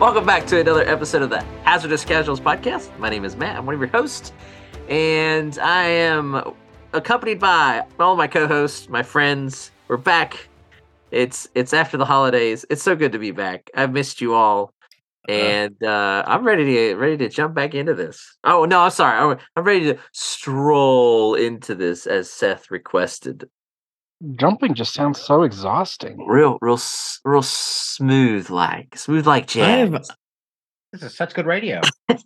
Welcome back to another episode of the Hazardous Casuals podcast. My name is Matt. I'm one of your hosts, and I am accompanied by all my co-hosts, my friends. We're back. It's it's after the holidays. It's so good to be back. I've missed you all, and uh, I'm ready to ready to jump back into this. Oh no, I'm sorry. I'm, I'm ready to stroll into this as Seth requested. Jumping just sounds so exhausting. Real, real, real smooth, like smooth like jazz. have- This is such good radio.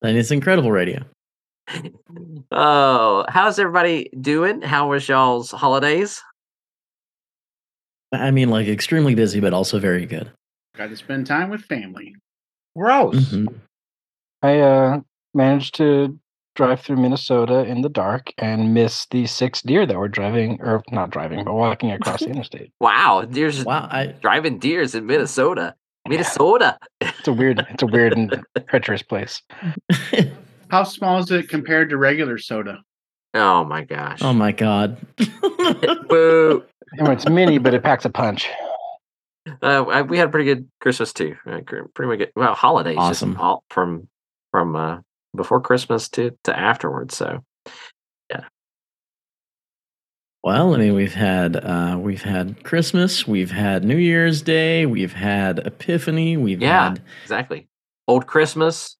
And it's incredible radio. oh, how's everybody doing? How was y'all's holidays? I mean, like extremely busy, but also very good. Got to spend time with family. Gross. Mhm. I uh, managed to drive through Minnesota in the dark and miss the six deer that were driving, or not driving, but walking across the interstate. Wow, deer's Wow, I driving deers in Minnesota. Minnesota. It's a weird, it's a weird and treacherous place. How small is it compared to regular soda? Oh my gosh. oh my god. Boo. You it's mini, but it packs a punch. Uh, I- we had a pretty good Christmas too. Uh, Pretty much good. Well, holidays. just Awesome. all from from uh, before Christmas to to afterwards. So yeah. well, I mean, we've had uh, we've had Christmas, we've had New Year's Day, we've had Epiphany, we've Yeah. had exactly. Old Christmas.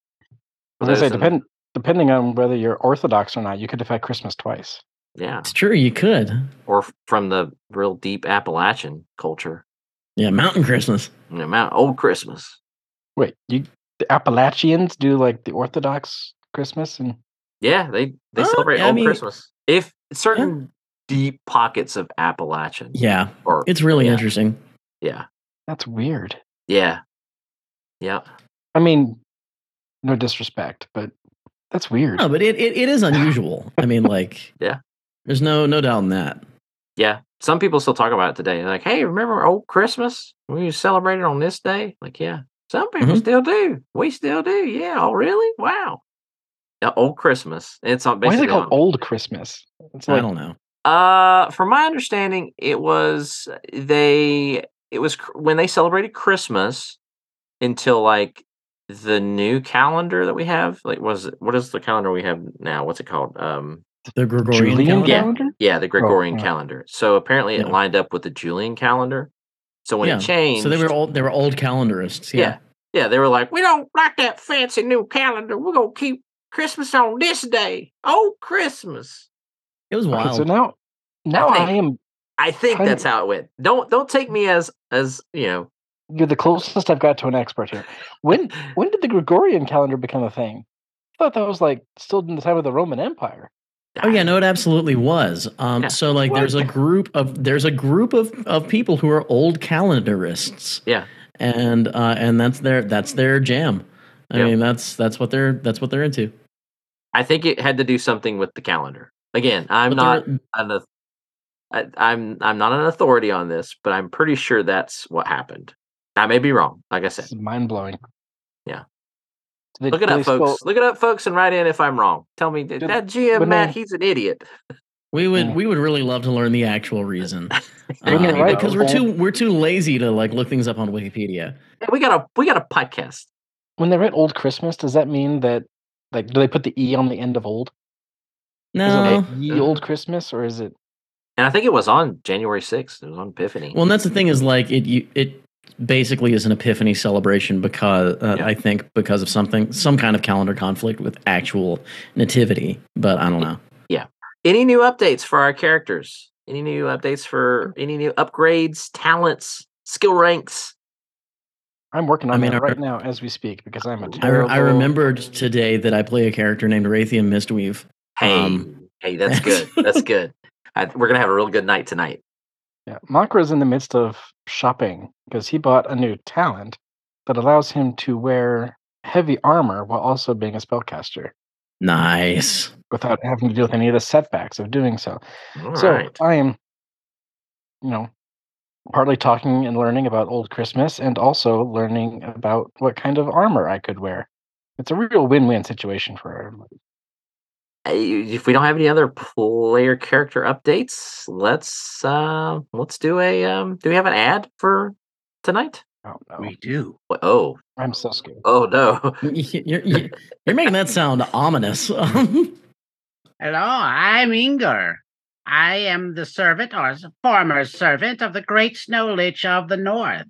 I was gonna say, Those in- depend, depending on whether you're Orthodox or not, you could have had Christmas twice. Yeah. it's true, you could. Or from the real deep Appalachian culture. Yeah, Mountain Christmas. Yeah, Mount Old Christmas. Wait, you the Appalachians do like the Orthodox Christmas, and Yeah, they they Uh, celebrate yeah, I Old mean- Christmas. If certain deep pockets of Appalachian. Yeah, Or it's really yeah, interesting. Yeah. that's weird. Yeah. Yeah. I mean, no disrespect, but that's weird. No, but it, it, it is unusual. I mean, like, Yeah. there's no no doubt in that. Yeah. Some people still talk about it today. They're like, hey, remember old Christmas? We celebrated on this day? Like, yeah. Some people Mhm. still do. We still do. Yeah. Oh, really? Wow. Yeah, old Christmas. It's on Why is it called on- Old Christmas? It's I don't know. Uh, from my understanding, it was they. It was cr- when they celebrated Christmas until like the new calendar that we have. Like, was it, what is the calendar we have now? What's it called? Um, The Gregorian Julian calendar. Yeah. yeah, the Gregorian yeah. calendar. So apparently, it Yeah. lined up with the Julian calendar. So when Yeah, it changed, So they were old. They were old calendarists. yeah. Yeah. yeah, they were like, we don't like that fancy new calendar. We're gonna keep Christmas on this day. Oh, Christmas. It was Okay, wild. so now, now think- I am. I think Kind that's how it went. Don't don't take me as as you know. You're the closest I've got to an expert here. When when did the Gregorian calendar become a thing? I thought that was like still in the time of the Roman Empire. Oh yeah, no, it absolutely was. Um, Yeah. so like, there's a group of there's a group of of people who are old calendarists. Yeah. and uh, and that's their that's their jam. I Yep. mean, that's that's what they're that's what they're into. I think it had to do something with the calendar. Again, I'm But not an I, I'm I'm not an authority on this, but I'm pretty sure that's what happened. I may be wrong. Like I said, mind blowing. Yeah. They- look it up, folks. spell- Look it up, folks, and write in if I'm wrong. Tell me that, Did- that GM Matt, he's an idiot. We would Yeah. we would really love to learn the actual reason. When Uh, right, because we're too we're too lazy to like look things up on Wikipedia. we got a we got a podcast. when they write Old Christmas, does that mean that like do they put the e on the end of old? Is it No, like ye Old Christmas or is it? And I think it was on January 6th. It was on Epiphany. well, and that's the thing is like it you, it basically is an epiphany celebration because uh, Yeah. I think because of something some kind of calendar conflict with actual nativity, but I don't know. Yeah. Any new updates for our characters? Any new updates for any new upgrades, talents, skill ranks? I'm working on I mean, that I- right now as we speak because I'm a I, re- terrible. I remembered today that I play a character named Raytheon Mistweave. Hey, Um, hey, that's good. That's good. I, we're gonna have a real good night tonight. Yeah, Makra's in the midst of shopping because he bought a new talent that allows him to wear heavy armor while also being a spellcaster Nice. without having to deal with any of the setbacks of doing so. All so right. I am, you know, partly talking and learning about Old Christmas and also learning about what kind of armor I could wear. It's a real win-win situation for everybody. Uh, If we don't have any other player character updates, let's uh let's do a um. Do we have an ad for tonight? Oh no, We do. What- Oh, I'm so scared. oh no. You're, you're, you're making that sound ominous. Hello, I'm Ingor. I am the servant or former servant of the great snow lich of the north.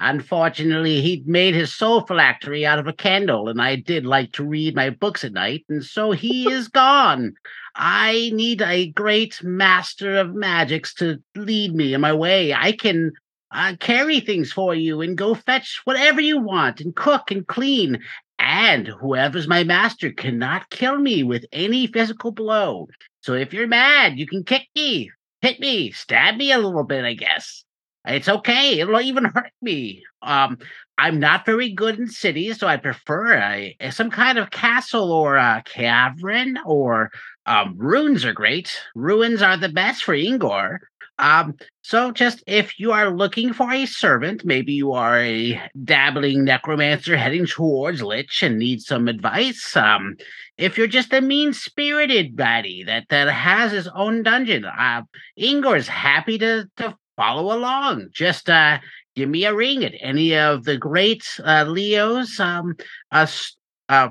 Unfortunately, he'd made his soul phylactery out of a candle, and I did like to read my books at night, and so he is gone. I need a great master of magics to lead me in my way. I can uh, carry things for you and go fetch whatever you want and cook and clean. And whoever's my master cannot kill me with any physical blow. So if you're mad, you can kick me, hit me, stab me a little bit, I guess. It's okay. It'll even hurt me. Um, I'm not very good in cities, so I prefer a, some kind of castle or a cavern or um, ruins are great. Ruins are the best for Ingor. Um, so just if you are looking for a servant, maybe you are a dabbling necromancer heading towards Lich and need some advice. Um, if you're just a mean-spirited baddie that that has his own dungeon, uh, Ingor's happy to to follow along. Just uh, give me a ring at any of the great uh, Leo's um, uh, s- uh,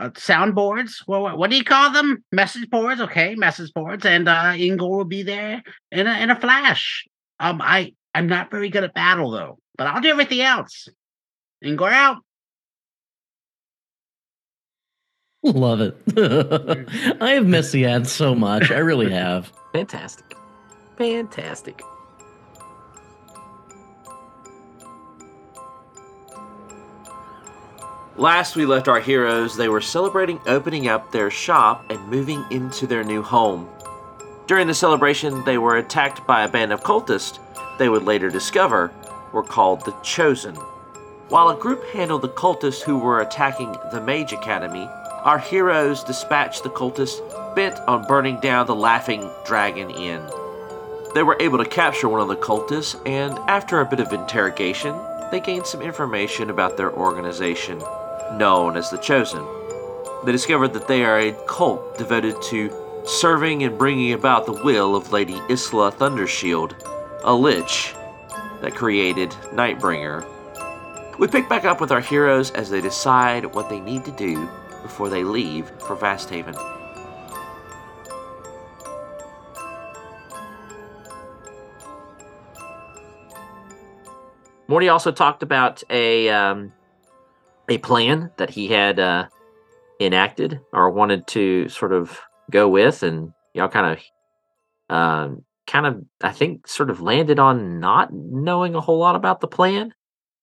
uh, soundboards. Well, what, what do you call them? Message boards. Okay, message boards, and uh, Ingor will be there in a in a flash. Um, I I'm not very good at battle though, but I'll do everything else. Ingor out. Love it. I have missed the ad so much. I really have. Fantastic. Fantastic. Last we left our heroes, they were celebrating opening up their shop and moving into their new home. During the celebration, they were attacked by a band of cultists they would later discover were called the Chosen. While a group handled the cultists who were attacking the Mage Academy, our heroes dispatched the cultists bent on burning down the Laughing Dragon Inn. They were able to capture one of the cultists, and after a bit of interrogation, they gained some information about their organization, known as the Chosen. They discovered that they are a cult devoted to serving and bringing about the will of Lady Isla Thundershield, a lich that created Nightbringer. We pick back up with our heroes as they decide what they need to do before they leave for Vasthaven. Morty also talked about a um, a plan that he had uh, enacted or wanted to sort of go with, and y'all kind of, um, kind of, I think, sort of landed on not knowing a whole lot about the plan.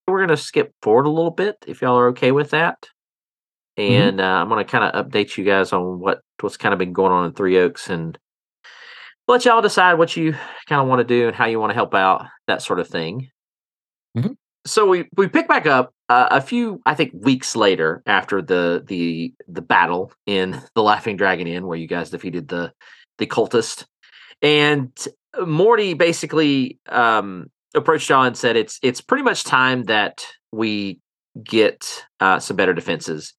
We're gonna skip forward a little bit if y'all are okay with that, and uh, I'm gonna kind of update you guys on what what's kind of been going on in Three Oaks and let y'all decide what you kind of want to do and how you want to help out, that sort of thing. Mhm. So we we pick back up uh, a few, I think, weeks later after the the the battle in the Laughing Dragon Inn, where you guys defeated the the cultist, and Morty basically um, approached y'all and said, "It's it's pretty much time that we get uh, some better defenses,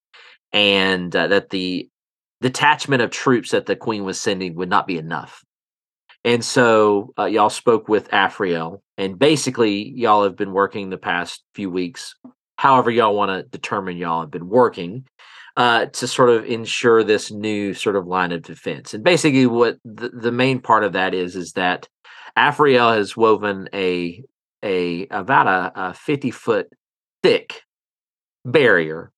and uh, that the detachment of troops that the Queen was sending would not be enough." And so uh, y'all spoke with Afriel, and basically y'all have been working the past few weeks, however y'all want to determine y'all have been working, uh, to sort of ensure this new sort of line of defense. And basically, what the, the main part of that is is that Afriel has woven a a about a, a fifty foot thick barrier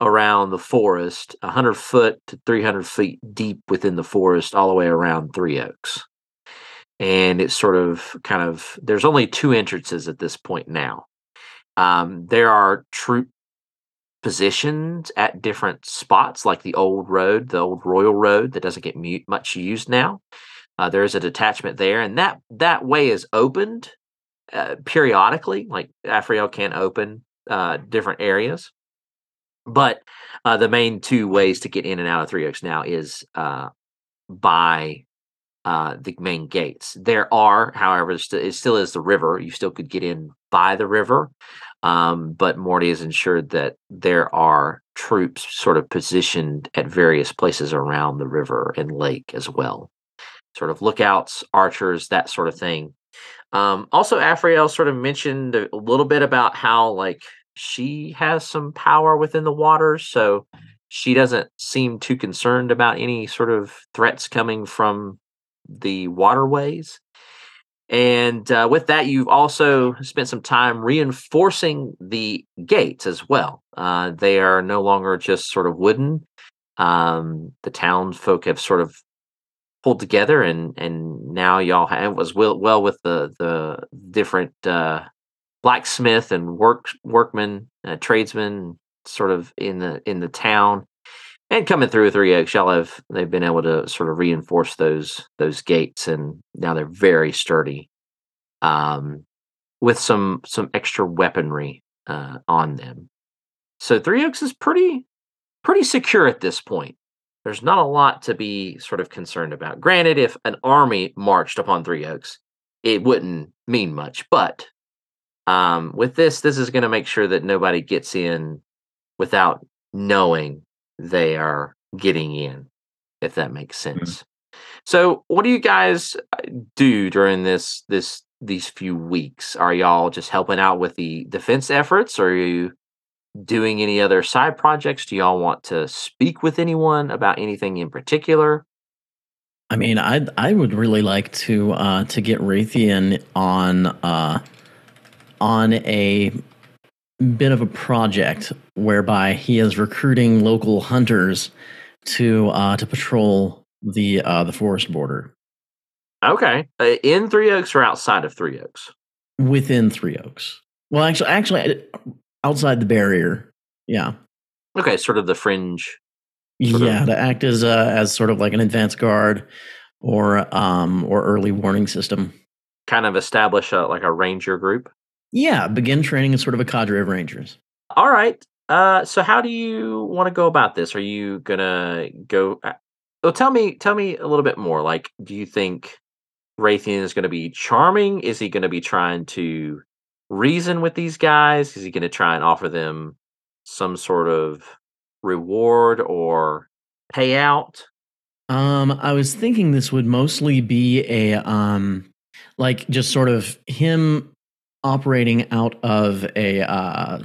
around the forest, hundred foot to three hundred feet deep within the forest, all the way around Three Oaks and it's sort of kind of there's only two entrances at this point now. Um, there are troop positions at different spots, like the old road, the old Royal Road, that doesn't get mu- much used now. Uh, there is a detachment there, and that that way is opened uh, periodically. Like Afriel can open uh, different areas, but uh, the main two ways to get in and out of Three Oaks now is uh, by uh, the main gates. There are, however, it still is the river. You still could get in by the river, um, but Morty has ensured that there are troops sort of positioned at various places around the river and lake as well. Sort of lookouts, archers, that sort of thing. Um, also, Afriel sort of mentioned a a little bit about how like she has some power within the waters, so she doesn't seem too concerned about any sort of threats coming from the waterways. And uh, with that, you've also spent some time reinforcing the gates as well. Uh, they are no longer just sort of wooden. Um, the townsfolk have sort of pulled together, and and now y'all have was well well with the the different uh, blacksmith and work workmen, uh, tradesmen, sort of in the in the town. And coming through Three Oaks, y'all have they've been able to sort of reinforce those those gates, and now they're very sturdy, um, with some some extra weaponry uh, on them. So Three Oaks is pretty pretty secure at this point. There's not a lot to be sort of concerned about. Granted, if an army marched upon Three Oaks, it wouldn't mean much. But um, with this, this is going to make sure that nobody gets in without knowing they are getting in, if that makes sense. So, what do you guys uh, do during this this these few weeks? Are y'all just helping out with the defense efforts? Or are you doing any other side projects? Do y'all want to speak with anyone about anything in particular? I mean, I I would really like to uh, to get Raytheon on uh, on a bit of a project whereby he is recruiting local hunters to uh, to patrol the uh, the forest border Okay, uh, in Three Oaks or outside of Three Oaks? within Three Oaks. Well, actually, actually, outside the barrier. Yeah, Okay, sort of the fringe. Sort of- yeah, to act as uh, as sort of like an advance guard or um or early warning system. kind of establish a, like a ranger group. Yeah, begin training as sort of a cadre of rangers. All right. Uh, so how do you want to go about this? Are you gonna go? uh, Well, tell me, tell me a little bit more. Like, do you think Raytheon is going to be charming? Is he going to be trying to reason with these guys? Is he going to try and offer them some sort of reward or payout? Um, I was thinking this would mostly be a um, like just sort of him operating out of a uh,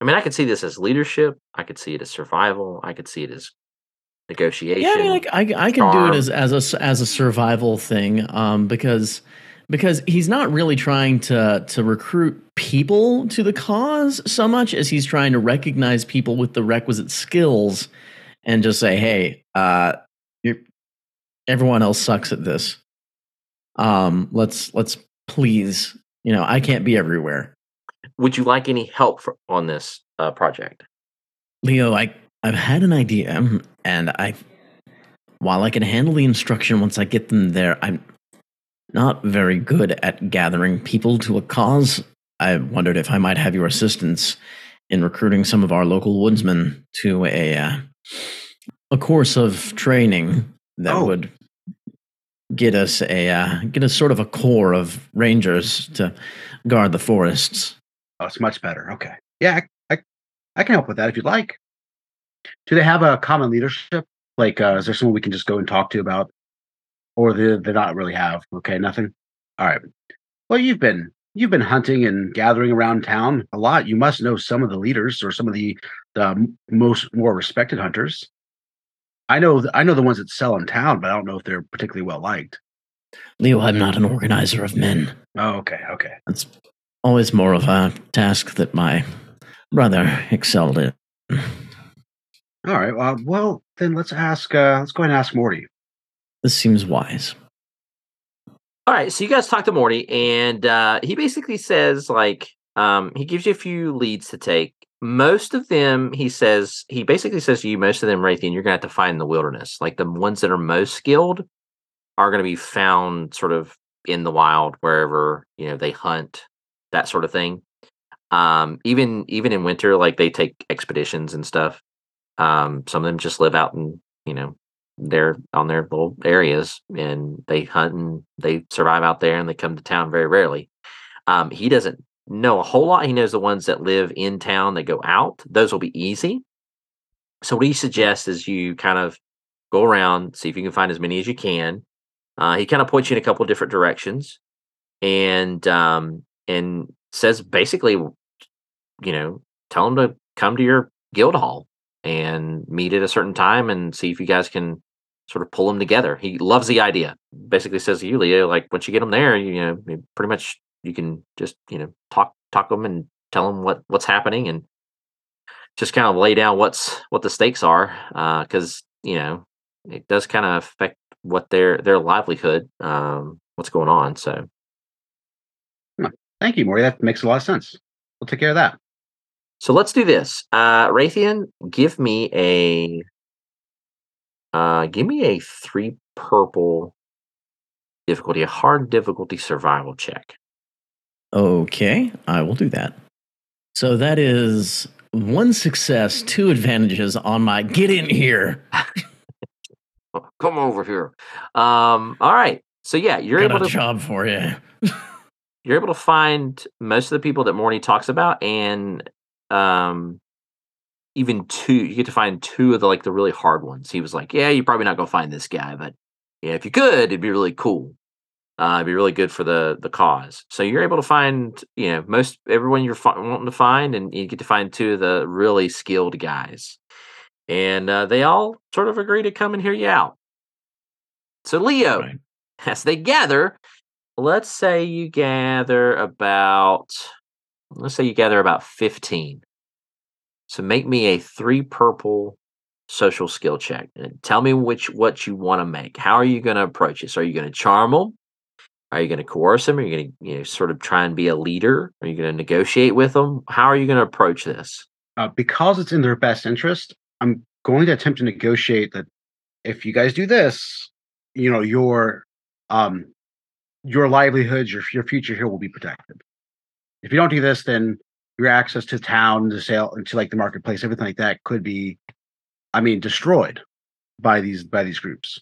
I mean, I could see this as leadership. I could see it as survival. I could see it as negotiation. yeah, I mean, like, I I can do it as as a as a survival thing, um, because because he's not really trying to to recruit people to the cause so much as he's trying to recognize people with the requisite skills and just say, hey, uh, everyone else sucks at this. Um, let's let's please, you know, I can't be everywhere. Would you like any help for, on this uh, project? Leo, I I've had an idea, and I, while I can handle the instruction once I get them there, I'm not very good at gathering people to a cause. I wondered if I might have your assistance in recruiting some of our local woodsmen to a uh, a course of training that Oh. would get us a uh, get us sort of a core of rangers to guard the forests. Oh, it's much better. Okay. Yeah, I, I, I can help with that if you'd like. Do they have a common leadership? Like, uh, is there someone we can just go and talk to about? Or they they not really have? Okay, nothing. All right. Well, you've been you've been hunting and gathering around town a lot. You must know some of the leaders or some of the the most more respected hunters. I know I know the ones that sell in town, but I don't know if they're particularly well liked. Leo, I'm not an organizer of men. Oh, okay, okay. That's always more of a task that my brother excelled in. All right. Uh, well, then let's ask. Uh, let's go ahead and ask Morty. This seems wise. All right, so you guys talk to Morty, and uh, he basically says like um, he gives you a few leads to take. Most of them, he says, he basically says to you, most of them, Raytheon, you're gonna have to find in the wilderness. Like the ones that are most skilled are gonna be found sort of in the wild, wherever you know they hunt, that sort of thing. Um, even even in winter, like they take expeditions and stuff. Um, some of them just live out in you know they're on their little areas and they hunt and they survive out there and they come to town very rarely. Um, he doesn't know a whole lot. He knows the ones that live in town that go out. Those will be easy. So what he suggests is you kind of go around, see if you can find as many as you can. Uh, he kind of points you in a couple of different directions. and um, and says basically, you know, tell them to come to your guild hall and meet at a certain time and see if you guys can sort of pull them together. He loves the idea. Basically says to you, Leo, like once you get them there, you know, pretty much you can just you know talk talk to them and tell them what what's happening and just kind of lay down what's what the stakes are because you know it does kind of affect what their their livelihood um what's going on so Thank you, Morty. That makes a lot of sense. We'll take care of that. so let's do this uh raytheon give me a uh give me a three purple difficulty a hard difficulty survival check Okay, I will do that. So that is one success, two advantages on my get in here. Come over here um all right so yeah you're Got able a to job for you. you're able to find most of the people that Morty talks about, and um, even two. You get to find two of the like the really hard ones. He was like, "Yeah, you're probably not gonna find this guy, but yeah, if you could, it'd be really cool. Uh, it'd be really good for the the cause." So you're able to find, you know, most everyone you're fi- wanting to find, and you get to find two of the really skilled guys, and uh, they all sort of agree to come and hear you out. So Leo, Right. as they gather, let's say you gather about let's say you gather about 15 so make me a three purple social skill check and tell me which what you want to make how are you going to approach this are you going to charm them are you going to coerce them are you going to you know sort of try and be a leader are you going to negotiate with them how are you going to approach this Uh, because it's in their best interest, I'm going to attempt to negotiate that if you guys do this, you know, your um your livelihoods, your your future here will be protected. If you don't do this, then your access to town, to sale, to like the marketplace, everything like that could be, I mean, destroyed by these by these groups.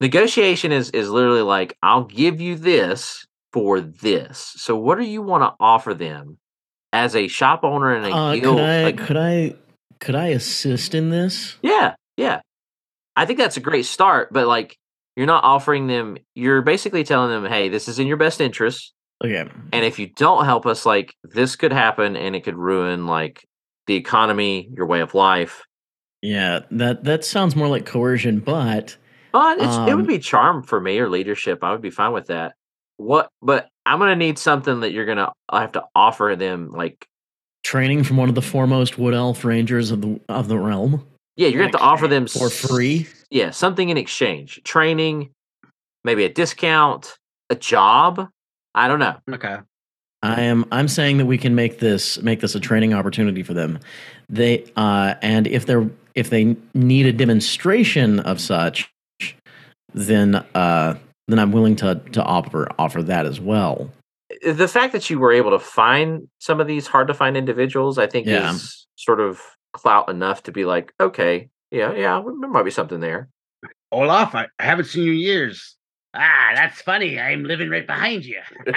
Negotiation is is literally like i'll give you this for this so what do you want to offer them as a shop owner and a Uh, guild could I like- could I could I assist in this? Yeah, yeah. I think that's a great start, but like you're not offering them you're basically telling them, "Hey, this is in your best interest, Okay. and if you don't help us like this could happen and it could ruin like the economy, your way of life." Yeah, that that sounds more like coercion, but But it's, it would Um, be charm for me or leadership. I would be fine with that. What but I'm going to need something that you're going to I have to offer them like training from one of the foremost wood elf rangers of the of the realm yeah, you're going to have to offer them for free. Yeah, something in exchange. Training, maybe a discount, a job. I don't know. Okay. I am I'm saying that we can make this make this a training opportunity for them. They uh and if they're if they need a demonstration of such, then uh then I'm willing to to offer offer that as well. the fact that you were able to find some of these hard to find individuals, I think Yeah. is sort of clout enough to be like, okay, yeah, yeah, there might be something there. Olaf, I, I haven't seen you in years. Ah, that's funny. I'm living right behind you.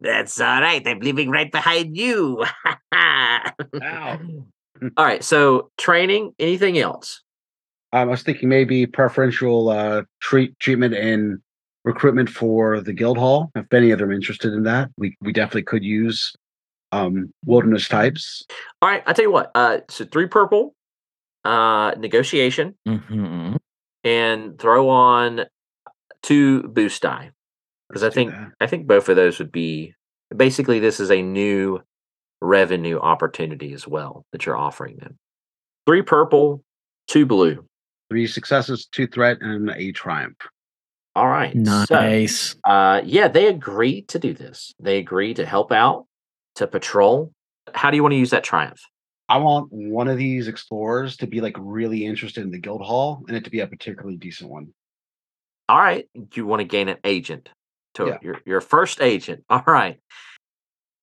That's all right. I'm living right behind you. Ow. all right. So training, anything else? Um, I was thinking maybe preferential uh, treat treatment and recruitment for the guild hall. If any of them are interested in that, we we definitely could use um, wilderness types. All right. I'll tell you what. Uh, so three purple, uh, negotiation, Mhm. and throw on two boost die. because I think that. I think both of those would be basically this is a new revenue opportunity as well that you're offering them. Three purple, two blue. Three successes, two threat, and a triumph. All right. So, Nice. uh, yeah, they agree to do this. They agree to help out, to patrol. How do you want to use that triumph? I want one of these explorers to be like really interested in the guild hall and it to be a particularly decent one. All right. You want to gain an agent to Yeah. your your first agent. All right.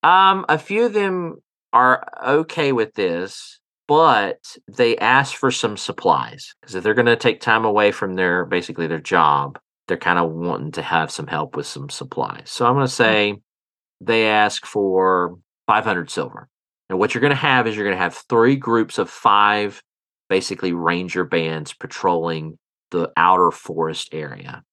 Um, a few of them are okay with this, but they ask for some supplies because if they're going to take time away from their basically their job, they're kind of wanting to have some help with some supplies. So I'm going to say they ask for 500 silver. And what you're going to have is you're going to have three groups of five, basically ranger bands patrolling the outer forest area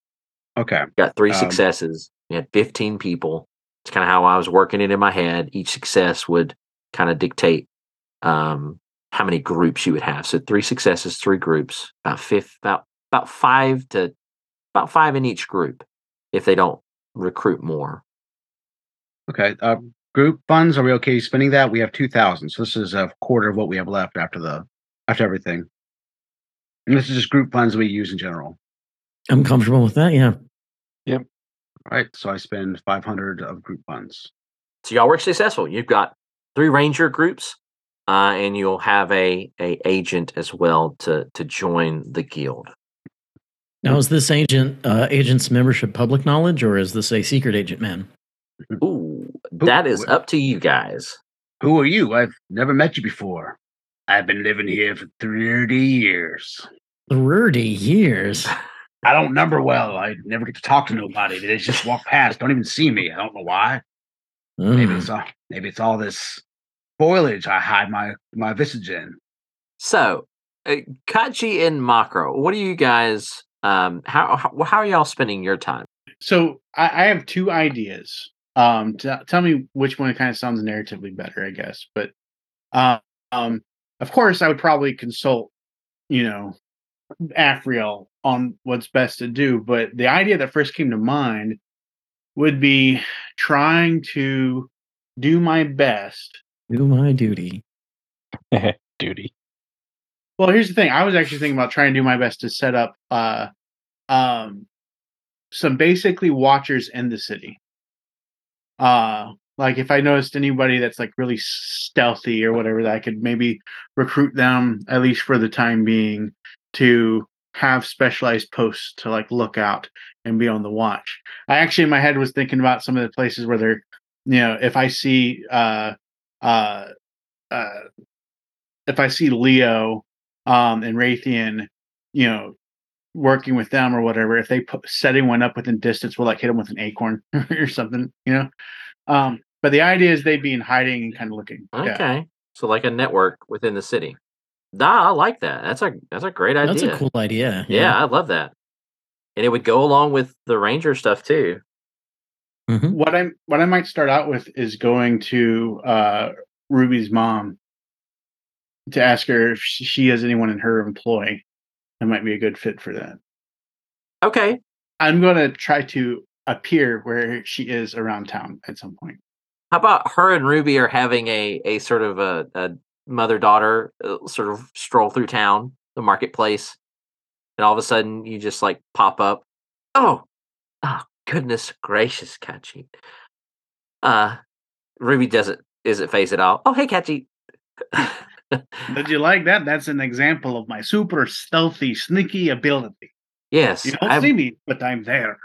Okay. got three Um, successes You had 15 people. It's kind of how I was working it in my head. Each success would kind of dictate um, how many groups you would have. So three successes, three groups, about fifth, about about five to about five in each group if they don't recruit more. Okay. Uh, group funds. Are we okay spending that? We have two thousand. So this is a quarter of what we have left after the after everything. And this is just group funds we use in general. I'm comfortable with that. Yeah. Yep. All right. So I spend five hundred of group funds. So y'all were successful. You've got three ranger groups, uh, and you'll have a a agent as well to to join the guild. Now, is this agent uh, agent's membership public knowledge, or is this a secret agent man? Ooh, that is up to you guys. Who are you? I've never met you before. I've been living here for thirty years. Thirty years. I don't number well. I never get to talk to nobody. They just walk past, don't even see me. I don't know why. Maybe Mm. it's all maybe it's all this foliage I hide my my visage in. So, uh, Kachi and Makro, what are you guys? Um, how how, how are y'all spending your time? So I, I have two ideas. Um, t- tell me which one kind of sounds narratively better, I guess. But um, um, of course, I would probably consult, you know, Afriel on what's best to do. But the idea that first came to mind would be trying to do my best. Do my duty. Duty. Well, here's the thing. I was actually thinking about trying to do my best to set up uh um some basically watchers in the city. Uh like if I noticed anybody that's like really stealthy or whatever that I could maybe recruit them at least for the time being to have specialized posts to like look out and be on the watch. I actually in my head was thinking about some of the places where they're you know, if I see uh uh uh if I see Leo um and Raytheon, you know, working with them or whatever, if they put setting one up within distance, we'll like hit them with an acorn or something, you know. Um, but the idea is they'd be in hiding and kind of looking. Yeah. Okay, so like a network within the city. Nah, I like that. That's a that's a great idea. That's a cool idea. Yeah, I love that. And it would go along with the ranger stuff too. Mhm. What I'm what I might start out with is going to uh Ruby's mom to ask her if she has anyone in her employ that might be a good fit for that. Okay, I'm gonna try to appear where she is around town at some point. How about her and Ruby are having a a sort of a, a mother daughter uh, sort of stroll through town, the marketplace, and all of a sudden you just like pop up. Oh, oh goodness gracious, Kachi. Uh, Ruby doesn't isn't phase at all. Oh hey, Kachi. Did you like that? That's an example of my super stealthy, sneaky ability. yes, You don't I'm, see me, but I'm there.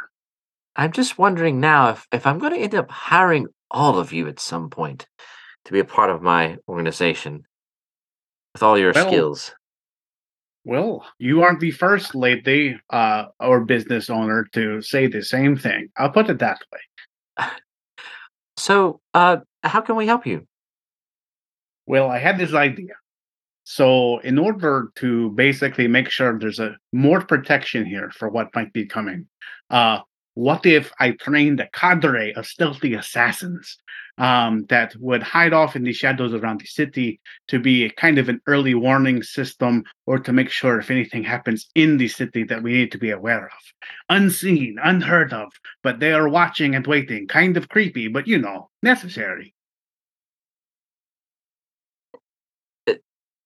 I'm just wondering now if if I'm going to end up hiring all of you at some point to be a part of my organization with all your Well, skills. Well, you aren't the first lady uh, or business owner to say the same thing. I'll put it that way. So, uh, how can we help you? Well, I had this idea. So, in order to basically make sure there's a more protection here for what might be coming, uh, what if I trained a cadre of stealthy assassins um, that would hide off in the shadows around the city to be a kind of an early warning system or to make sure if anything happens in the city that we need to be aware of? Unseen, unheard of, but they are watching and waiting. Kind of creepy, but you know, necessary.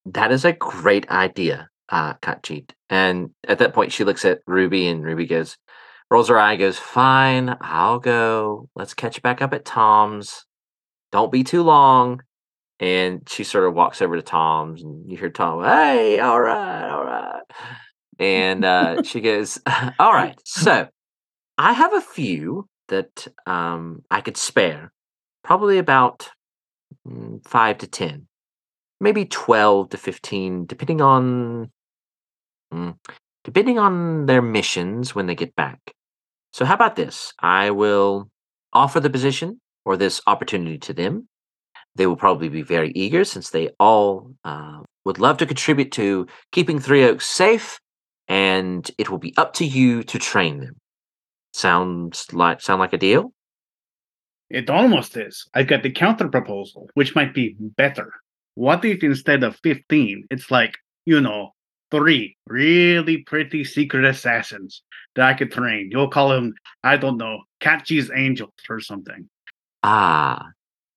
That is a great idea, uh, Katjeet. And at that point, she looks at Ruby, and Ruby goes, rolls her eye, goes, "Fine, I'll go. Let's catch back up at Tom's. Don't be too long." And she sort of walks over to Tom's, and you hear Tom, "Hey, all right, all right." And uh, she goes, "All right, so I have a few that um, I could spare, probably about mm, five to 10, maybe 12 to 15 depending on mm, depending on their missions when they get back so how about this i will offer the position or this opportunity to them they will probably be very eager since they all uh, would love to contribute to keeping three oaks safe and it will be up to you to train them Sounds like sound like a deal. It almost is. I've got the counter proposal, which might be better. What if instead of 15, it's like, you know, three really pretty secret assassins that I could train? You'll call them, I don't know, Kachi's Angels or something. Ah,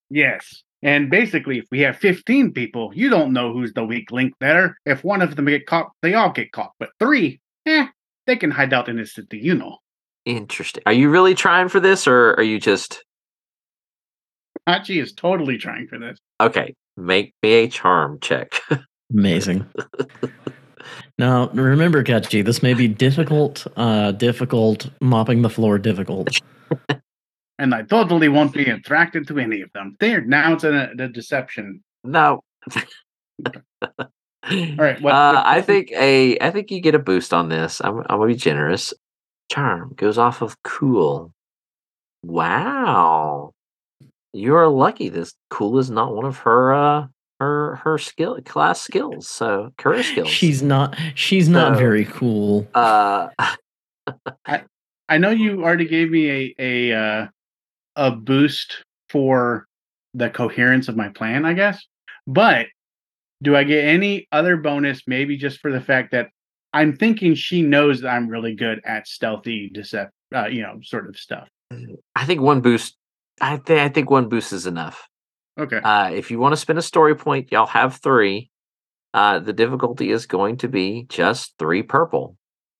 Yes. And basically, if we have 15 people, you don't know who's the weak link there. If one of them get caught, they all get caught. But three, eh, they can hide out in the city, you know. interesting. Are you really trying for this, or are you just Kachi is totally trying for this. okay? Make me a charm check. Amazing. now, remember, Kachi, this may be difficult, uh, difficult, mopping the floor difficult. And I totally won't be attracted to any of them. There, now it's a, a deception. no. All right. What, uh, what- I think a I think you get a boost on this. I'm I'm gonna be generous. Charm goes off of cool. Wow, you are lucky. This cool is not one of her uh her her skill class skills. So career skills. She's not. She's not very cool. uh I know you already gave me a a uh, a boost for the coherence of my plan, I guess. But do I get any other bonus? Maybe just for the fact that I'm thinking she knows that I'm really good at stealthy decept, uh, you know, sort of stuff. I think one boost. I think I think one boost is enough. Okay. Uh, if you want to spend a story point, y'all have three. Uh, the difficulty is going to be just three purple.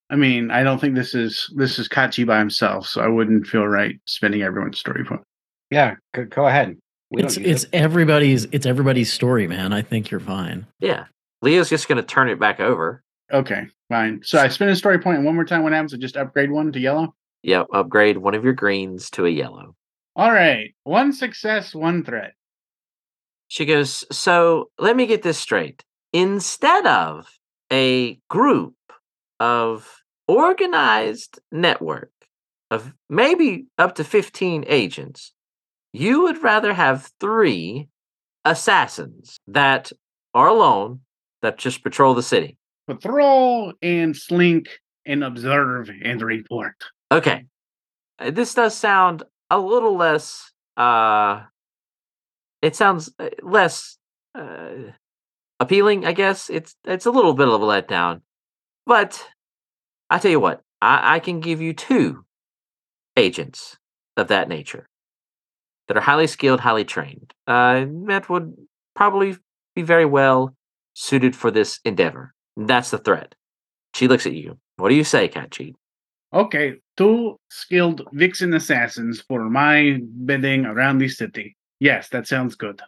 I mean, I don't think this is this is Kachi by himself, so I wouldn't feel right spending everyone's story point. Yeah, go, go ahead. We It's don't use it's everybody's. It's everybody's story, man. I think you're fine. Yeah, Leo's just going to turn it back over. Okay, fine. So I spend a story point, and one more time, what happens? I just upgrade one to yellow. Yep, upgrade one of your greens to a yellow. All right, one success, one threat. She goes, So let me get this straight. Instead of a group of organized network of maybe up to 15 agents, you would rather have three assassins that are alone that just patrol the city. Patrol and slink and observe and report. Okay. Uh, This does sound a little less uh it sounds uh, less uh appealing, I guess. It's it's a little bit of a letdown. But I tell you what, I, I can give you two agents of that nature that are highly skilled, highly trained. Uh that would probably be very well suited for this endeavor. That's the threat. She looks at you. What do you say, Kachi? Okay, two skilled vixen assassins for my bidding around the city. Yes, that sounds good.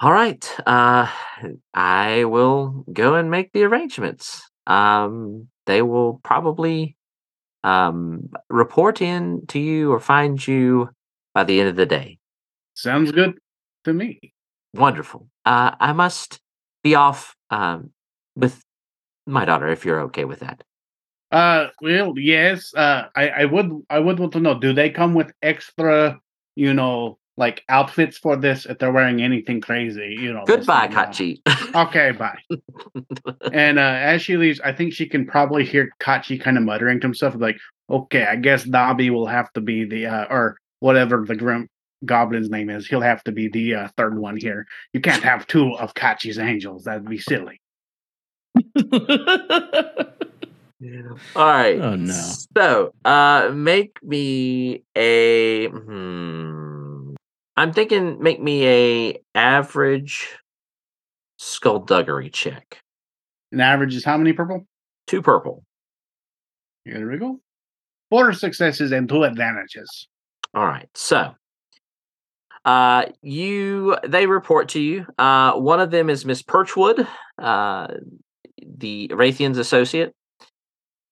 All right. Uh I will go and make the arrangements. Um they will probably um report in to you or find you by the end of the day. Sounds good to me. Wonderful. Uh I must be off um with my daughter if you're okay with that. Uh, well, yes. Uh, I, I would, I would want to know. Do they come with extra, you know, like outfits for this? If they're wearing anything crazy, you know. Goodbye, Kachi. Okay, bye. and uh, as she leaves, I think she can probably hear Kachi kind of muttering to himself, like, "Okay, I guess Dobby will have to be the, uh, or whatever the grim goblin's name is. He'll have to be the uh, third one here. You can't have two of Kachi's angels. That'd be silly." All right. Oh, no. So, uh, make me a. Hmm, I'm thinking, make me a average skullduggery check. An average is how many purple? Two purple. Here we go. Four successes and two advantages. All right. So, uh, you they report to you. Uh, one of them is Miss Perchwood, uh, the Raytheon's associate.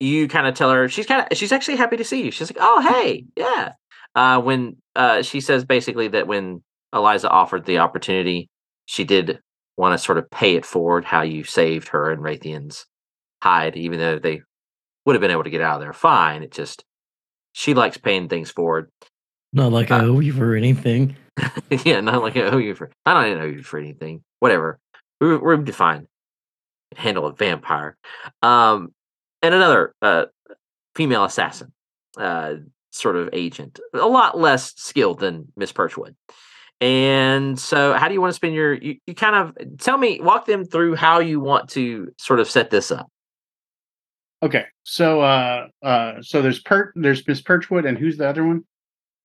You kind of tell her she's kind of she's actually happy to see you. She's like, "Oh, hey, yeah." Uh, when uh, she says basically that when Eliza offered the opportunity, she did want to sort of pay it forward how you saved her and Raytheon's hide, even though they would have been able to get out of there fine. It just she likes paying things forward. Not like I owe you for anything. yeah, not like I owe you for. I don't even owe you for anything. Whatever. We're, we're defined. Handle a vampire. Um, and another uh female assassin. uh, sort of agent, a lot less skilled than Miss Perchwood. And so, how do you want to spend your? You, you kind of tell me, walk them through how you want to sort of set this up. Okay, so uh, uh, so there's Per, there's Miss Perchwood, and who's the other one?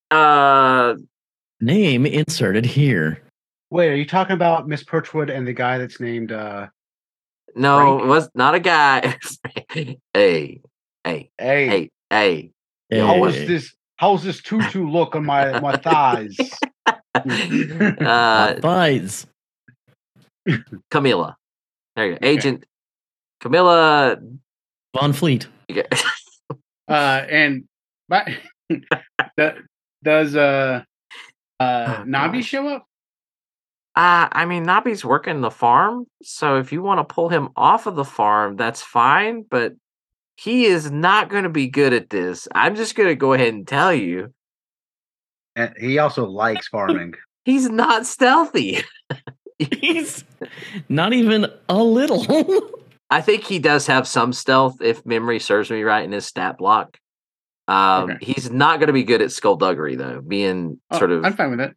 Uh, Name inserted here. Wait, are you talking about Miss Perchwood and the guy that's named uh no, Frank? it was not a guy. hey, hey, Hey, hey, hey. how is Hey. this how's this tutu look on my my thighs? uh, Thighs. Camilla. There you go. Agent Camilla. Von Fleet. you Uh, and but does uh uh Oh, Nabi gosh. show up? Uh, I mean, Nobby's working the farm, so if you want to pull him off of the farm, that's fine, but he is not going to be good at this. I'm just going to go ahead and tell you, And he also likes farming. he's not stealthy. He's not even a little. I think he does have some stealth, if memory serves me right, in his stat block. Um, Okay. He's not going to be good at skullduggery, though, being Oh, sort of. I'm fine with it.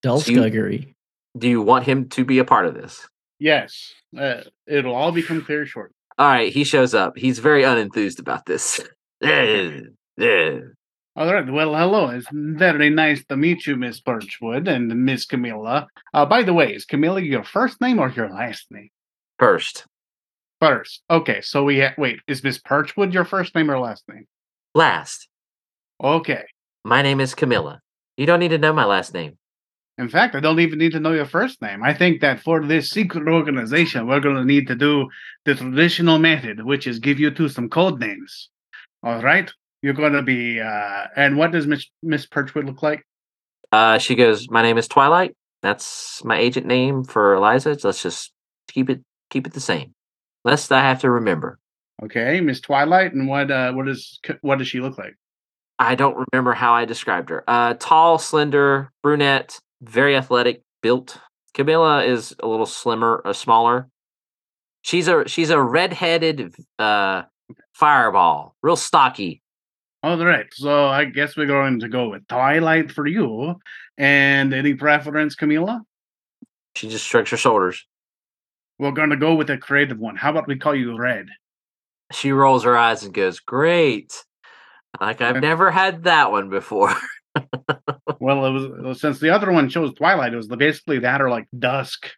Stealth So you- Scuggery. Do you want him to be a part of this? Yes, uh, it'll all become clear shortly. All right, he shows up. He's very unenthused about this. All right. Well, hello. It's very nice to meet you, Miss Birchwood and Miss Camilla. Uh, by the way, is Camilla your first name or your last name? First, First. Okay. So we ha- wait. Is Miss Birchwood your first name or last name? last, Okay. my name is Camilla. You don't need to know my last name. In fact, I don't even need to know your first name. I think that for this secret organization, we're going to need to do the traditional method, which is give you two some code names. All right. You're going to be. Uh, and what does Miss Miss Birchwood look like? Uh, she goes, "My name is Twilight. That's my agent name for Eliza. So let's just keep it keep it the same, lest I have to remember." Okay, Miss Twilight, and what uh, what is what does she look like? I don't remember how I described her. Uh, tall, slender, brunette, very athletic, built. Camilla is a little slimmer, uh, smaller. She's a she's a redheaded uh, fireball, real stocky. All right, so I guess we're going to go with Twilight for you. And any preference, Camilla? She just shrugs her shoulders. We're going to go with a creative one. How about we call you Red? She rolls her eyes and goes, "Great! Like I've never had that one before." Well, it was since the other one chose Twilight, it was basically that or like Dusk.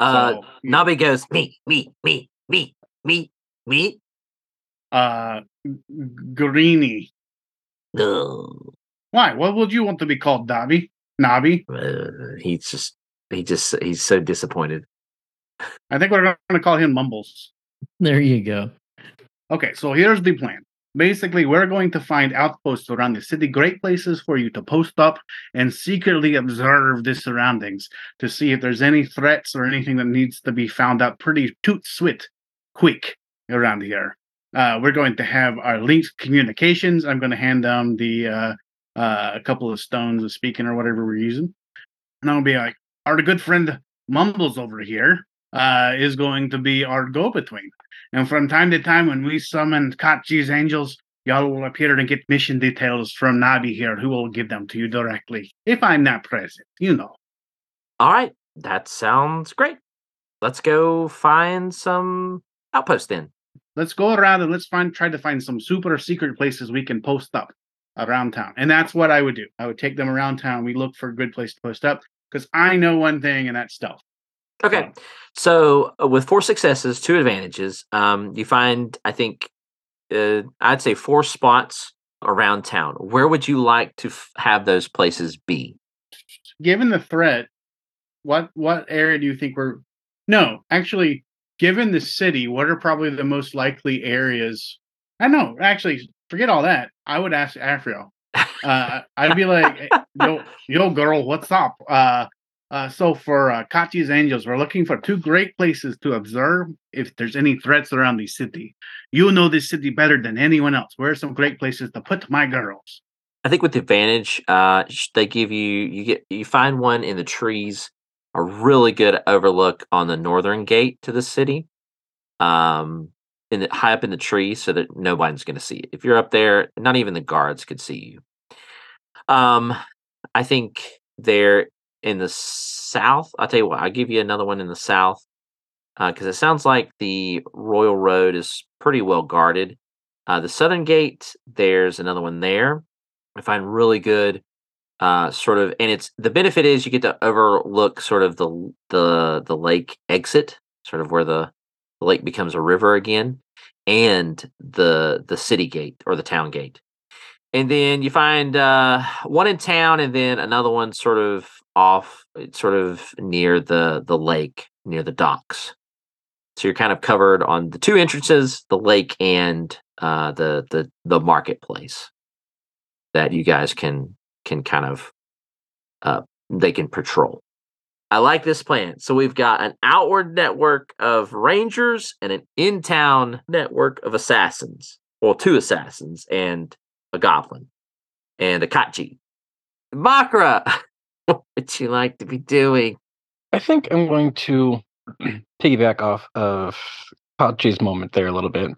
Uh, So, yeah. Nobby goes, "Me, me, me, me, me, me." uh, G- Greeny. Ugh. Why? What would you want to be called, Dobby? Nobby? Uh, he's just he just he's so disappointed. I think we're going to call him Mumbles. There you go. Okay, so here's the plan. Basically, we're going to find outposts around the city, great places for you to post up and secretly observe the surroundings to see if there's any threats or anything that needs to be found out pretty toot swit quick around here. Uh, we're going to have our linked communications. I'm going to hand them the uh, uh, a couple of stones of speaking or whatever we're using, and I'll be like, our good friend Mumbles over here uh, is going to be our go-between. And from time to time, when we summon Kachi's angels, y'all will appear and get mission details from Nobby here, who will give them to you directly. If I'm not present, you know. All right, that sounds great. Let's go find some outpost then. Let's go around and let's find try to find some super secret places we can post up around town. And that's what I would do. I would take them around town. We look for a good place to post up because I know one thing, and that's stealth. Okay, so uh, with four successes, two advantages, um, you find I think uh, I'd say four spots around town. Where would you like to f- have those places be? Given the threat, what what area do you think we're? No, actually, given the city, what are probably the most likely areas? I know. Actually, forget all that. I would ask Afriel. Uh, I'd be like, "Yo, yo, girl, what's up?" Uh, uh, so for uh, Kachi's Angels, we're looking for two great places to observe if there's any threats around the city. You know this city better than anyone else. Where are some great places to put my girls? I think with the advantage, uh, they give you you get you find one in the trees, a really good overlook on the northern gate to the city. Um, in the, high up in the tree so that nobody's going to see it. If you're up there, not even the guards could see you. Um, I think they're in the south. I'll tell you what. I'll give you another one in the south because it sounds like the Royal Road is pretty well guarded. Uh, the Southern Gate, there's another one there. I find really good. Uh, sort of, and it's the benefit is you get to overlook sort of the the the lake exit, sort of where the, the lake becomes a river again, and the the city gate or the town gate. And then you find uh, one in town, and then another one sort of off, sort of near the the lake, near the docks. So you're kind of covered on the two entrances, the lake and uh, the the the marketplace that you guys can can kind of uh, they can patrol. I like this plan. So we've got an outward network of rangers and an in-town network of assassins. Well, two assassins and a goblin and a kachi. Makra, what would you like to be doing? I think I'm going to piggyback off of Kachi's moment there a little bit.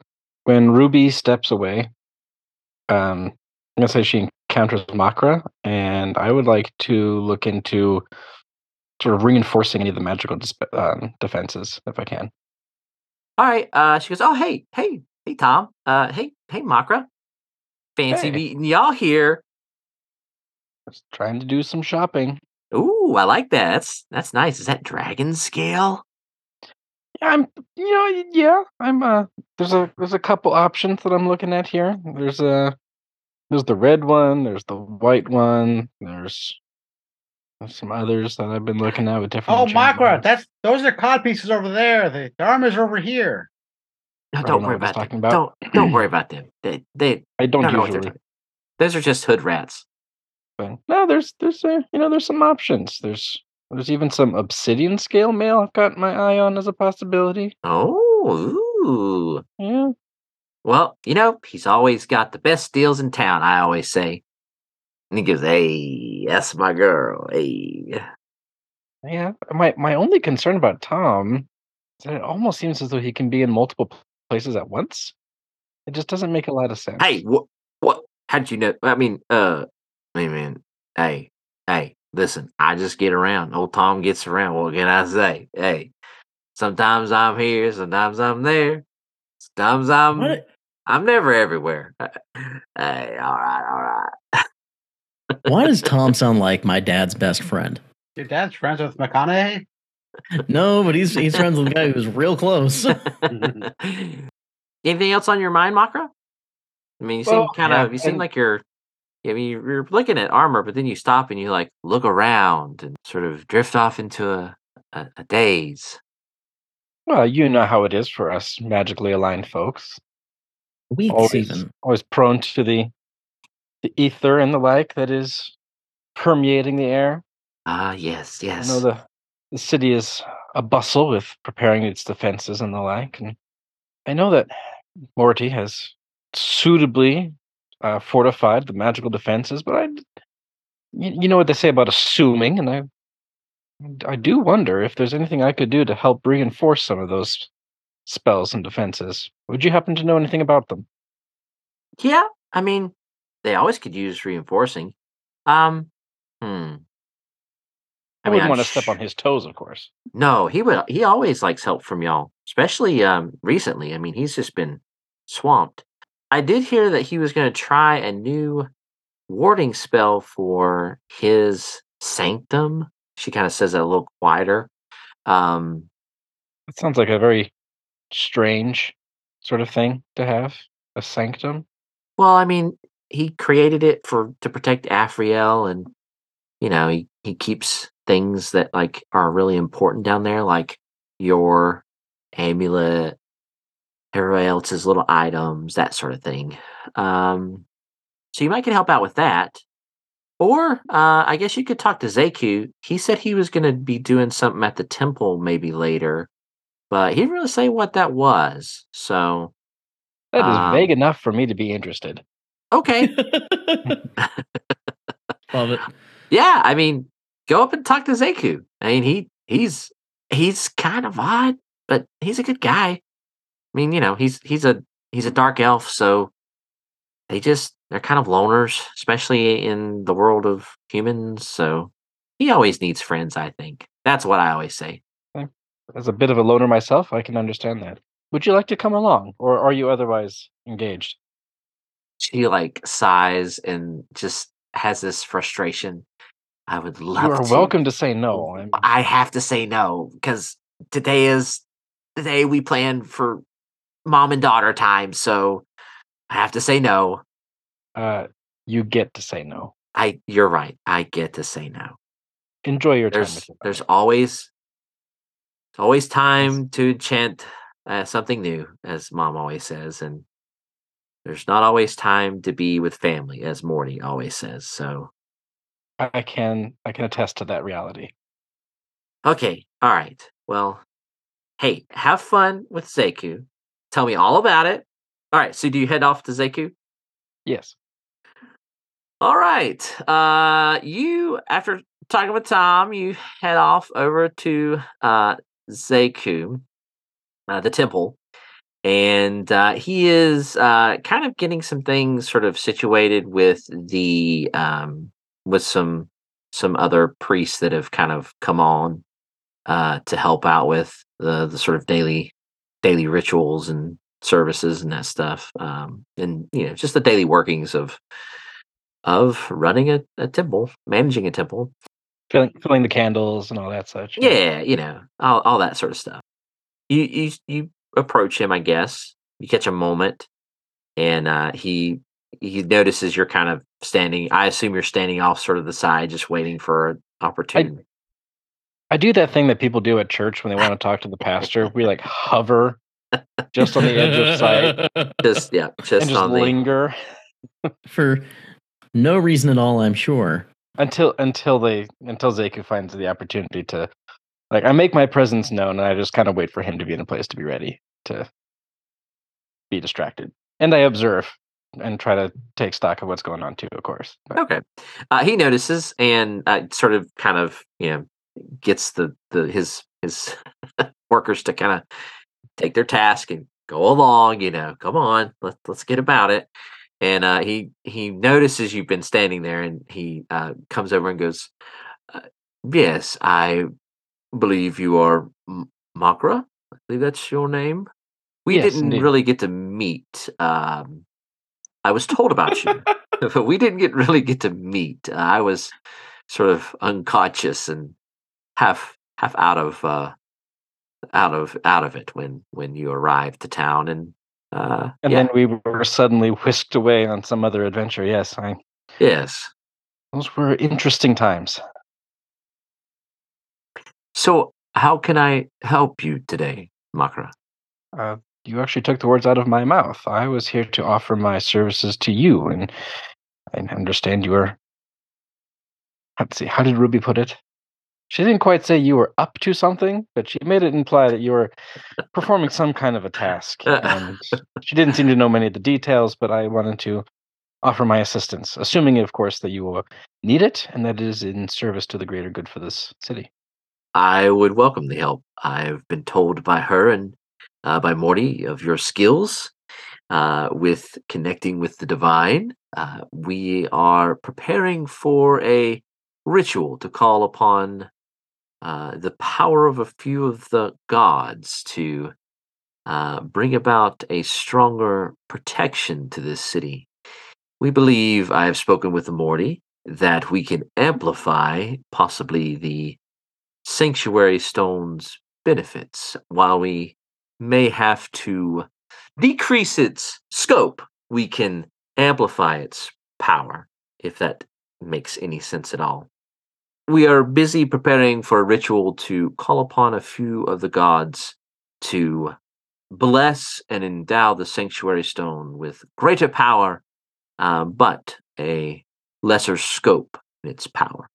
When Ruby steps away, um, I'm gonna say she encounters Makra, and I would like to look into sort of reinforcing any of the magical disp- um, defenses if I can. All right. Uh, she goes, "Oh, hey, hey, hey, Tom. Uh, hey, hey, Makra. Fancy Hey. meeting y'all here. Just trying to do some shopping. Ooh, I like that. That's that's nice. Is that dragon scale? Yeah, I'm you know yeah I'm uh there's a there's a couple options that I'm looking at here. There's a there's the red one. There's the white one. There's some others that I've been looking at with different. Oh, Makra, that's those are cod pieces over there. The, the armor's over here. No, don't don't worry about them. about. Don't don't worry about them. They they I don't don't know what they're usually. talking. Those are just hood rats. But no, there's there's uh, you know there's some options. There's there's even some obsidian scale mail I've got my eye on as a possibility. Oh, ooh. Yeah, Well, you know, he's always got the best deals in town, I always say. And he goes, Hey, that's my girl. Hey. yeah. My my only concern about Tom is that it almost seems as though he can be in multiple places at once. It just doesn't make a lot of sense. Hey, what what how'd you know? I mean, uh I mean, hey, hey, listen, I just get around. Old Tom gets around. What can I say? Hey, sometimes I'm here, sometimes I'm there. Sometimes I'm What? I'm never everywhere. hey, all right, all right. Why does Tom sound like my dad's best friend? Your dad's friends with McConaughey. No, but he's he's friends with a guy who's real close. Anything else on your mind, Makra? I mean, you seem Well, kind yeah, of, you seem like you're, I mean, you're you're looking at armor, but then you stop and you like look around and sort of drift off into a, a, a daze. Well, you know how it is for us magically aligned folks. Weeks Always, even. always prone to the the ether and the like that is permeating the air. Ah, yes, yes. I know the the city is a bustle with preparing its defenses and the like, and I know that Morty has suitably uh, fortified the magical defenses, but I, you, you know what they say about assuming, and I, I do wonder if there's anything I could do to help reinforce some of those spells and defenses. Would you happen to know anything about them? Yeah, I mean, they always could use reinforcing. Um, hmm. I, mean, wouldn't I'm want to step sh- on his toes, of course. No, he would. He always likes help from y'all, especially um recently. I mean, he's just been swamped. I did hear that he was going to try a new warding spell for his sanctum. She kind of says that a little quieter. Um, It sounds like a very strange sort of thing to have a sanctum. well, I mean, he created it for to protect Afriel, and you know, he he keeps things that like are really important down there, like your amulet, everybody else's little items, that sort of thing. Um, so you might can help out with that. Or uh, I guess you could talk to Zeku. He said he was going to be doing something at the temple maybe later, but he didn't really say what that was. So That is Um, vague enough for me to be interested. okay, Love it. yeah. I mean, go up and talk to Zeku. I mean, he he's he's kind of odd, but he's a good guy. I mean, you know, he's he's a he's a dark elf, so they just they're kind of loners, especially in the world of humans. So he always needs friends. I think that's what I always say. As a bit of a loner myself, I can understand that. Would you like to come along, or are you otherwise engaged? She like sighs and just has this frustration. I would love. You are to. welcome to say no. I'm, I have to say no because today is the day we planned for mom and daughter time. So I have to say no. uh, you get to say no. I you're right. I get to say no. Enjoy your time. There's your there's always there's always time to chant uh, something new, as mom always says, and there's not always time to be with family, as Morty always says. So I can I can attest to that reality. okay, all right. Well, hey, have fun with Zeku. Tell me all about it. All right. So do you head off to Zeku? Yes. All right. Uh you after talking with Tom, you head off over to uh Zeku, uh, the temple. And uh he is uh kind of getting some things sort of situated with the um with some some other priests that have kind of come on uh to help out with the the sort of daily daily rituals and services and that stuff. Um and you know, just the daily workings of of running a, a temple, managing a temple. Filling filling the candles and all that such. Yeah, you know, all, all that sort of stuff. You you you approach him, I guess. You catch a moment, and uh, he he notices you're kind of standing. I assume you're standing off sort of the side, just waiting for an opportunity. I do that thing that people do at church when they want to talk to the pastor. We like hover just on the edge of sight just yeah, just, and just on the linger For no reason at all, I'm sure. until until they until Zeku finds the opportunity to like I make my presence known and I just kind of wait for him to be in a place to be ready to be distracted. And I observe and try to take stock of what's going on too, of course. But Okay. Uh, he notices and uh, sort of kind of you know gets the the his his workers to kind of take their task and go along. You know, come on, let's let's get about it. And uh, he he notices you've been standing there, and he uh, comes over and goes, uh, "Yes, I believe you are M- Makra. I believe that's your name. We Yes, didn't indeed. really get to meet. Um, I was told about you." but we didn't get really get to meet. Uh, I was sort of unconscious and half half out of uh, out of out of it when when you arrived to town, and uh, and yeah, then we were suddenly whisked away on some other adventure. Yes, I yes. those were interesting times. So how can I help you today, Makara? Uh, you actually took the words out of my mouth. I was here to offer my services to you, and I understand you were. Let's see, how did Ruby put it? She didn't quite say you were up to something, but she made it imply that you were performing some kind of a task. And she didn't seem to know many of the details, but I wanted to offer my assistance, assuming, of course, that you will need it and that it is in service to the greater good for this city. I would welcome the help. I've been told by her and uh, by Morty of your skills uh, with connecting with the divine. Uh, we are preparing for a ritual to call upon uh, the power of a few of the gods to uh, bring about a stronger protection to this city. We believe, I have spoken with the Morty, that we can amplify possibly the sanctuary stone's benefits while we may have to decrease its scope we can amplify its power if that makes any sense at all. We are busy preparing for a ritual to call upon a few of the gods to bless and endow the sanctuary stone with greater power uh, but a lesser scope in its power.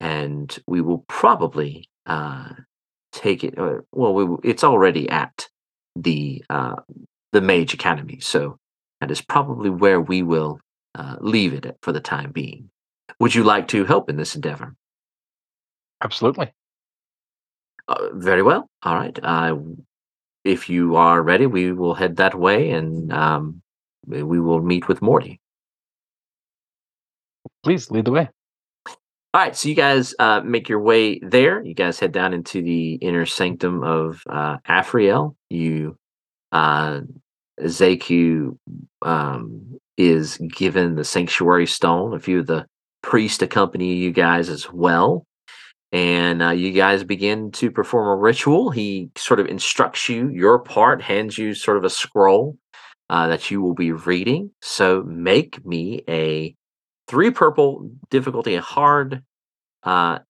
And we will probably uh, take it. Uh, well, we, it's already at the uh, the Mage Academy, so that is probably where we will uh, leave it for the time being. Would you like to help in this endeavor? Absolutely. Uh, very well. All right. If you are ready, we will head that way and um, we will meet with Morty. Please lead the way. All right, so you guys uh, make your way there. You guys head down into the inner sanctum of uh, Afriel. You, uh, um, is given the sanctuary stone. A few of the priests accompany you guys as well, and uh, you guys begin to perform a ritual. He sort of instructs you your part, hands you sort of a scroll uh, that you will be reading. So make me a three purple difficulty a hard uh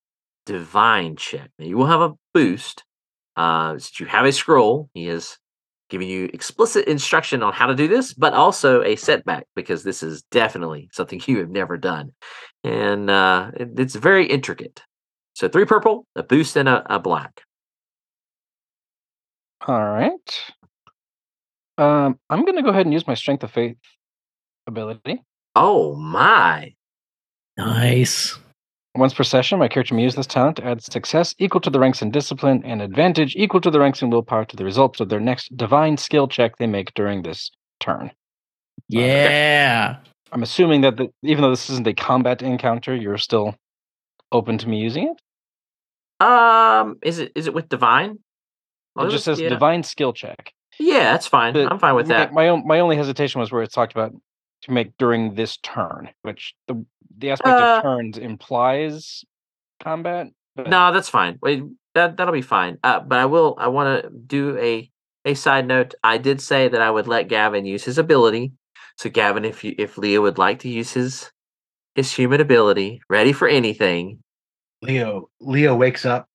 divine check. Now you will have a boost uh since you have a scroll. He is giving you explicit instruction on how to do this but also a setback because this is definitely something you have never done. And uh it- it's very intricate. So three purple a boost and a, a black. All right. Um, I'm going to go ahead and use my strength of faith ability. Oh my Nice. Once per session, my character may use this talent to add success equal to the ranks in discipline and advantage equal to the ranks in willpower to the results of their next divine skill check they make during this turn. Yeah. I'm assuming that the, even though this isn't a combat encounter, you're still open to me using it. um is it is it with divine Oh, It just says yeah. divine skill check. yeah that's fine But i'm fine with my- that My own, my only hesitation was where it's talked about to make during this turn, which the the aspect Uh, of turns implies combat. but- No, that's fine. Wait, that that'll be fine. Uh, but I will. I want to do a a side note. I did say that I would let Gavin use his ability. So Gavin, if you if Leo would like to use his his human ability, ready for anything. Leo Leo wakes up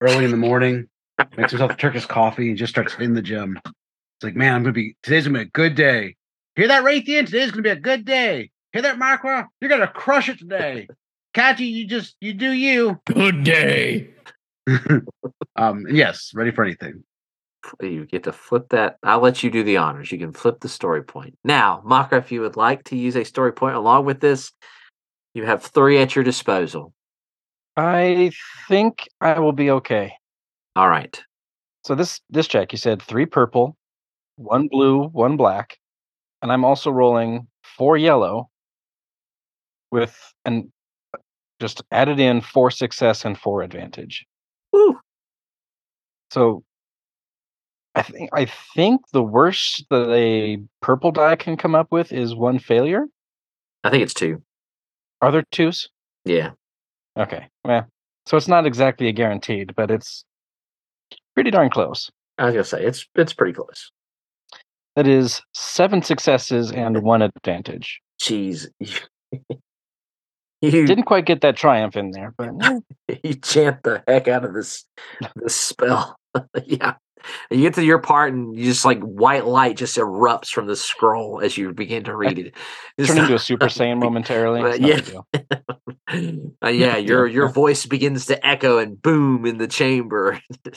early in the morning, makes himself a Turkish coffee, and just starts in the gym. It's like, man, I'm gonna be today's gonna be a good day. Hear that, Raytheon? Today's gonna be a good day. Hear that, Markwa? You're gonna crush it today. Kachi, you just you do you. Good day. um, yes, ready for anything. You get to flip that. I'll let you do the honors. You can flip the story point. Now, Maka, if you would like to use a story point along with this, you have three at your disposal. I think I will be okay. All right. So this this check, you said three purple, one blue, one black, and I'm also rolling four yellow with and uh, just added in four success and four advantage. Woo. So I think I think the worst that a purple die can come up with is one failure. I think it's two. Are there twos? Yeah. Okay. Well, so it's not exactly a guaranteed, but it's pretty darn close. I was gonna say it's it's pretty close. That is seven successes and one advantage. Jeez. You, Didn't quite get that triumph in there, but you chant the heck out of this this spell. yeah. You get to your part and you just like white light just erupts from the scroll as you begin to read it. It's turn into a Super Saiyan momentarily. But It's not a yeah. uh, yeah, your your voice begins to echo and boom in the chamber.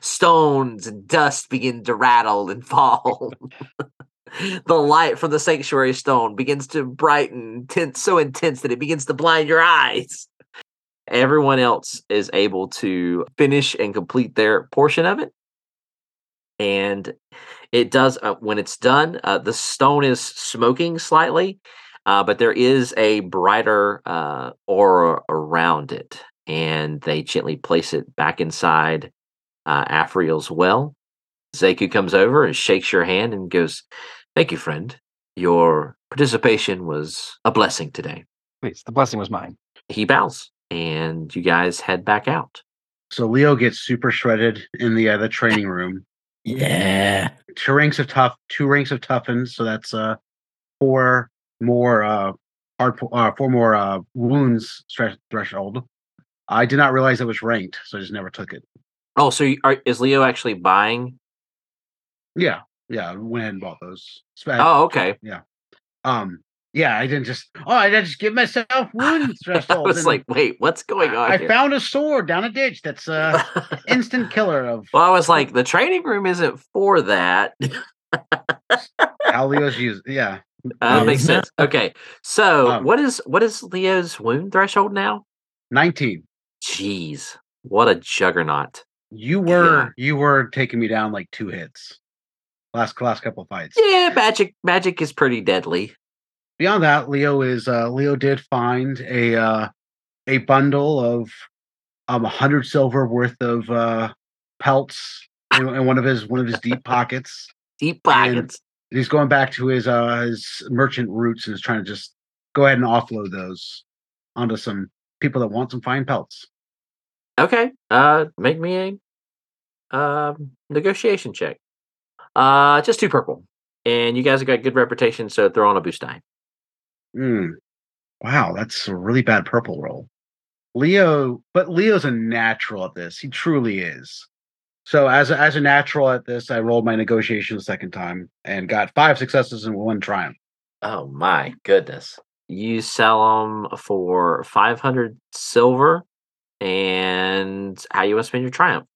Stones and dust begin to rattle and fall. the light from the sanctuary stone begins to brighten, intense, so intense that it begins to blind your eyes. Everyone else is able to finish and complete their portion of it. And it does, uh, when it's done, uh, the stone is smoking slightly, uh, but there is a brighter uh, aura around it. And they gently place it back inside uh, Afriel's well. Zeku comes over and shakes your hand and goes, Thank you, friend. Your participation was a blessing today. Please, the blessing was mine. He bows, and you guys head back out. So Leo gets super shredded in the uh, the training room. Yeah. Two ranks of tough, two ranks of toughens. So that's uh four more uh hard po- uh four more uh wounds stre- threshold. I did not realize it was ranked, so I just never took it. Oh, so you, are, is Leo actually buying? Yeah, yeah, went ahead and bought those. Spe- Oh, okay. Yeah. Um, yeah, I didn't just. Oh, I just give myself wound I was like, wait, what's going on? I here? found a sword down a ditch. That's uh instant killer of well, I was like, the training room isn't for that. how Leo's used. Yeah, Uh, makes sense. Okay, so Um, what is what is Leo's wound threshold now? nineteen. Jeez, what a juggernaut! You were Yeah. you were taking me down like two hits. Last last couple fights. Yeah, magic magic is pretty deadly. Beyond that, Leo is uh Leo did find a uh a bundle of um a hundred silver worth of uh pelts in, in one of his one of his deep pockets. Deep And- pockets. He's going back to his uh his merchant roots and is trying to just go ahead and offload those onto some people that want some fine pelts. Okay. Uh make me a um negotiation check. Uh just two purple. And you guys have got good reputation, so throw on a boost die. Hmm. Wow, that's a really bad purple roll. Leo, but Leo's a natural at this. He truly is. So as a, as a natural at this, I rolled my negotiation the second time and got five successes and one triumph. Oh my goodness. You sell them for 500 silver and how you want to spend your triumph.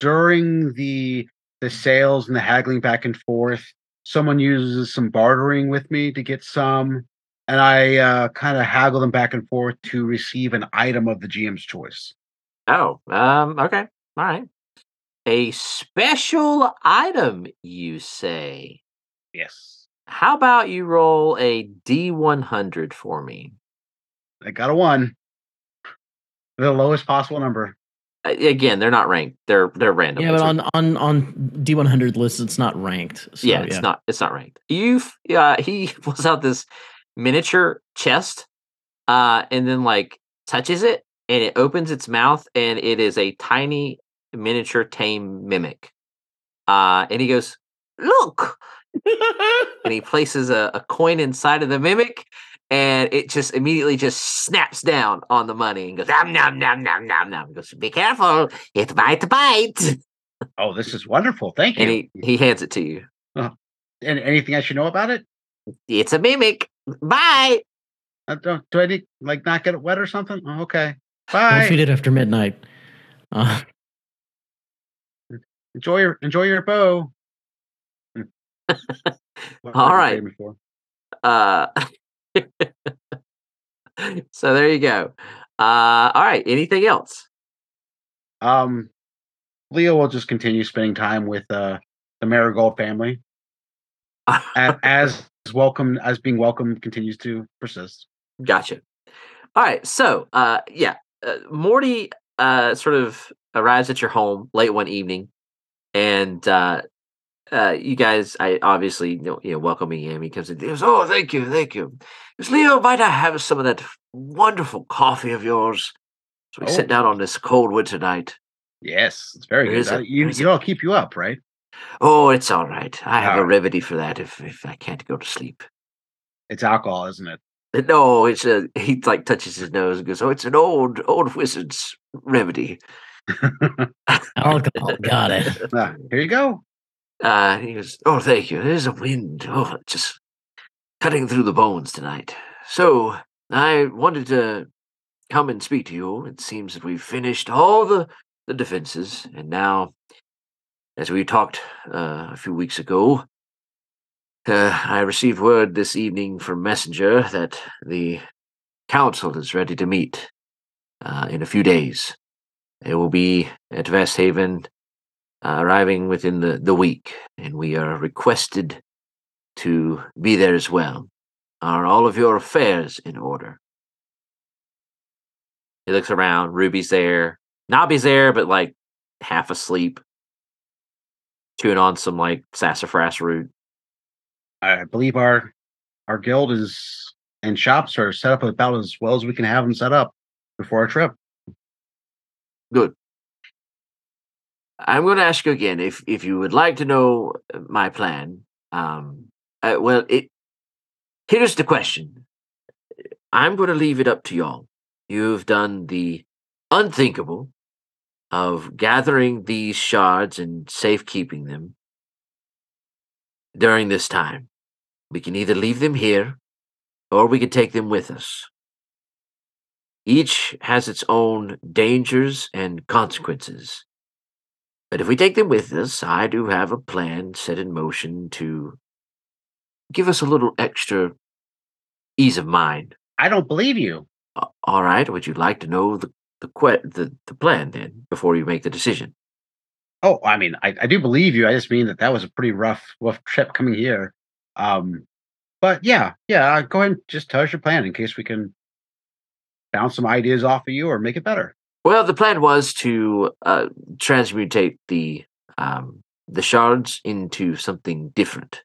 During the the sales and the haggling back and forth, someone uses some bartering with me to get some, and I uh, kind of haggle them back and forth to receive an item of the GM's choice. Oh, um, okay. All right. A special item, you say. Yes, How about you roll a D100 for me? I got a one. The lowest possible number. Again, they're not ranked. They're they're random. Yeah, but on on on D one hundred lists, it's not ranked. So, yeah, it's not it's not ranked. You uh he pulls out this miniature chest uh and then like touches it and it opens its mouth and it is a tiny miniature tame mimic. Uh and he goes, "Look." and he places a, a coin inside of the mimic and it just immediately just snaps down on the money and goes nom nom nom nom nom nom. He goes, "Be careful. It might bite." Oh, this is wonderful. Thank you. And he he hands it to you. and anything I should know about it? It's a mimic. Bye. Uh, do, do I need like not get it wet or something? Oh, okay. Don't feed it after midnight. Uh, Enjoy your enjoy your bow. Hmm. What All did you right. pay me for? Uh, so there you go. Uh, all right. Anything else? Um, Leo will just continue spending time with uh the Marigold family a- as welcome as being welcome continues to persist. Gotcha. All right. So, uh, yeah, uh, Morty uh, sort of arrives at your home late one evening, and uh, uh, you guys, I obviously you know, you know welcoming him. He comes in. He goes, "Oh, thank you, thank you." He goes, Leo, might I have some of that wonderful coffee of yours? So we Oh. sit down on this cold winter night. Yes, it's very There good. a- Uh, you you all keep you up, right? Oh, it's all right. I have a All right. remedy for that if if I can't go to sleep. It's alcohol, isn't it? Uh, No, it's a he like touches his nose and goes, "Oh, it's an old old wizard's remedy." alcohol, got it. Ah, here you go. Uh, he goes, "Oh, thank you. There's a wind. Oh, just cutting through the bones tonight." So I wanted to come and speak to you. It seems that we've finished all the the defenses, and now, as we talked uh, a few weeks ago, uh, I received word this evening from messenger that the council is ready to meet uh, in a few days. It will be at Vasthaven uh, arriving within the, the week, and we are requested to be there as well. Are all of your affairs in order? He looks around. Ruby's there. Nobby's there, but like half asleep, chewing on some like sassafras root. I believe our our guild is and shops are set up about as well as we can have them set up before our trip. Good. I'm going to ask you again if if you would like to know my plan. Um, uh, well, it here's the question. I'm going to leave it up to y'all. You've done the unthinkable of gathering these shards and safekeeping them during this time. We can either leave them here or we can take them with us. Each has its own dangers and consequences. But if we take them with us, I do have a plan set in motion to give us a little extra ease of mind. I don't believe you. All right, would you like to know the the, que- the the plan then before you make the decision? Oh, I mean, I, I do believe you. I just mean that that was a pretty rough, rough trip coming here. Um, but yeah, yeah. uh, Go ahead and just tell us your plan in case we can bounce some ideas off of you or make it better. Well, the plan was to uh, transmutate the um, the shards into something different,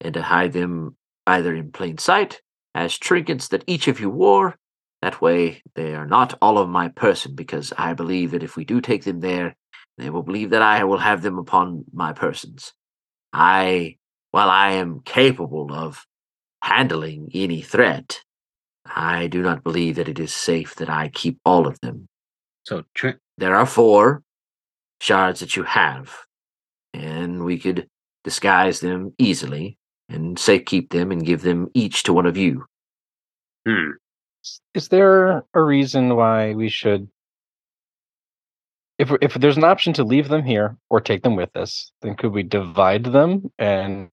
and to hide them either in plain sight as trinkets that each of you wore. That way, they are not all of my person, because I believe that if we do take them there, they will believe that I will have them upon my persons. I, while I am capable of handling any threat, I do not believe that it is safe that I keep all of them. So tra- There are four shards that you have, and we could disguise them easily and safe keep them and give them each to one of you. hmm. Is there a reason why we should if if there's an option to leave them here or take them with us, then could we divide them and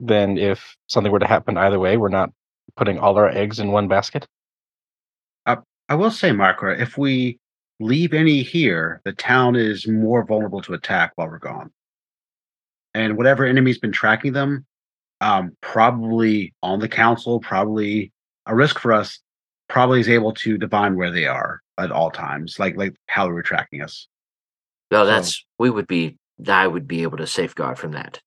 then if something were to happen either way, we're not putting all our eggs in one basket? I will say, Markra, if we leave any here, the town is more vulnerable to attack while we're gone. And whatever enemy's been tracking them, um, probably on the council, probably a risk for us, probably is able to divine where they are at all times, like like how they were tracking us. Well, So- that's we would be I would be able to safeguard from that.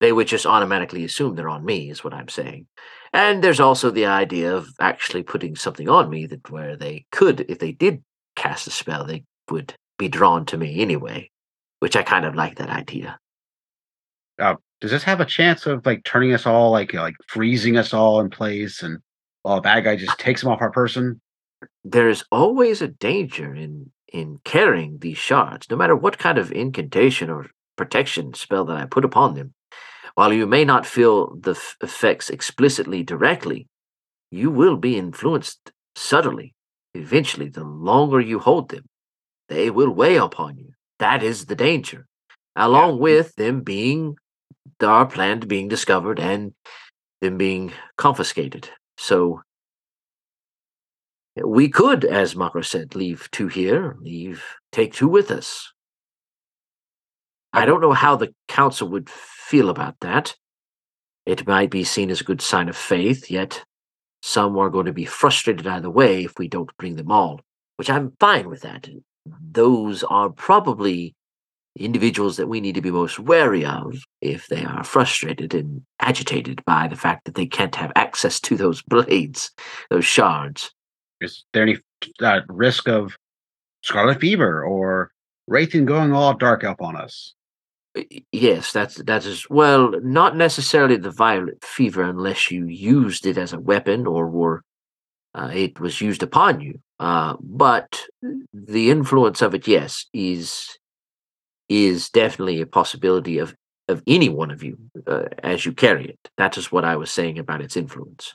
They would just automatically assume they're on me, is what I'm saying. And there's also the idea of actually putting something on me that where they could, if they did cast a spell, they would be drawn to me anyway. Which I kind of like that idea. Uh, does this have a chance of like turning us all like like freezing us all in place and while a bad guy just takes them off our person? there's always a danger in in carrying these shards, no matter what kind of incantation or protection spell that I put upon them. While you may not feel the f- effects explicitly directly, you will be influenced subtly. Eventually, the longer you hold them, they will weigh upon you. That is the danger, along with them being our plan being discovered and them being confiscated. So we could, as Makro said, leave two here, leave take two with us. I don't know how the council would feel about that. It might be seen as a good sign of faith, yet some are going to be frustrated either way if we don't bring them all, which I'm fine with that. Those are probably individuals that we need to be most wary of if they are frustrated and agitated by the fact that they can't have access to those blades, those shards. Is there any uh, risk of scarlet fever or Raytheon going all dark up on us? Yes, that's that is well, not necessarily the violet fever unless you used it as a weapon or were uh, it was used upon you. Uh, but the influence of it, yes, is is definitely a possibility of of any one of you uh, as you carry it. That is what I was saying about its influence.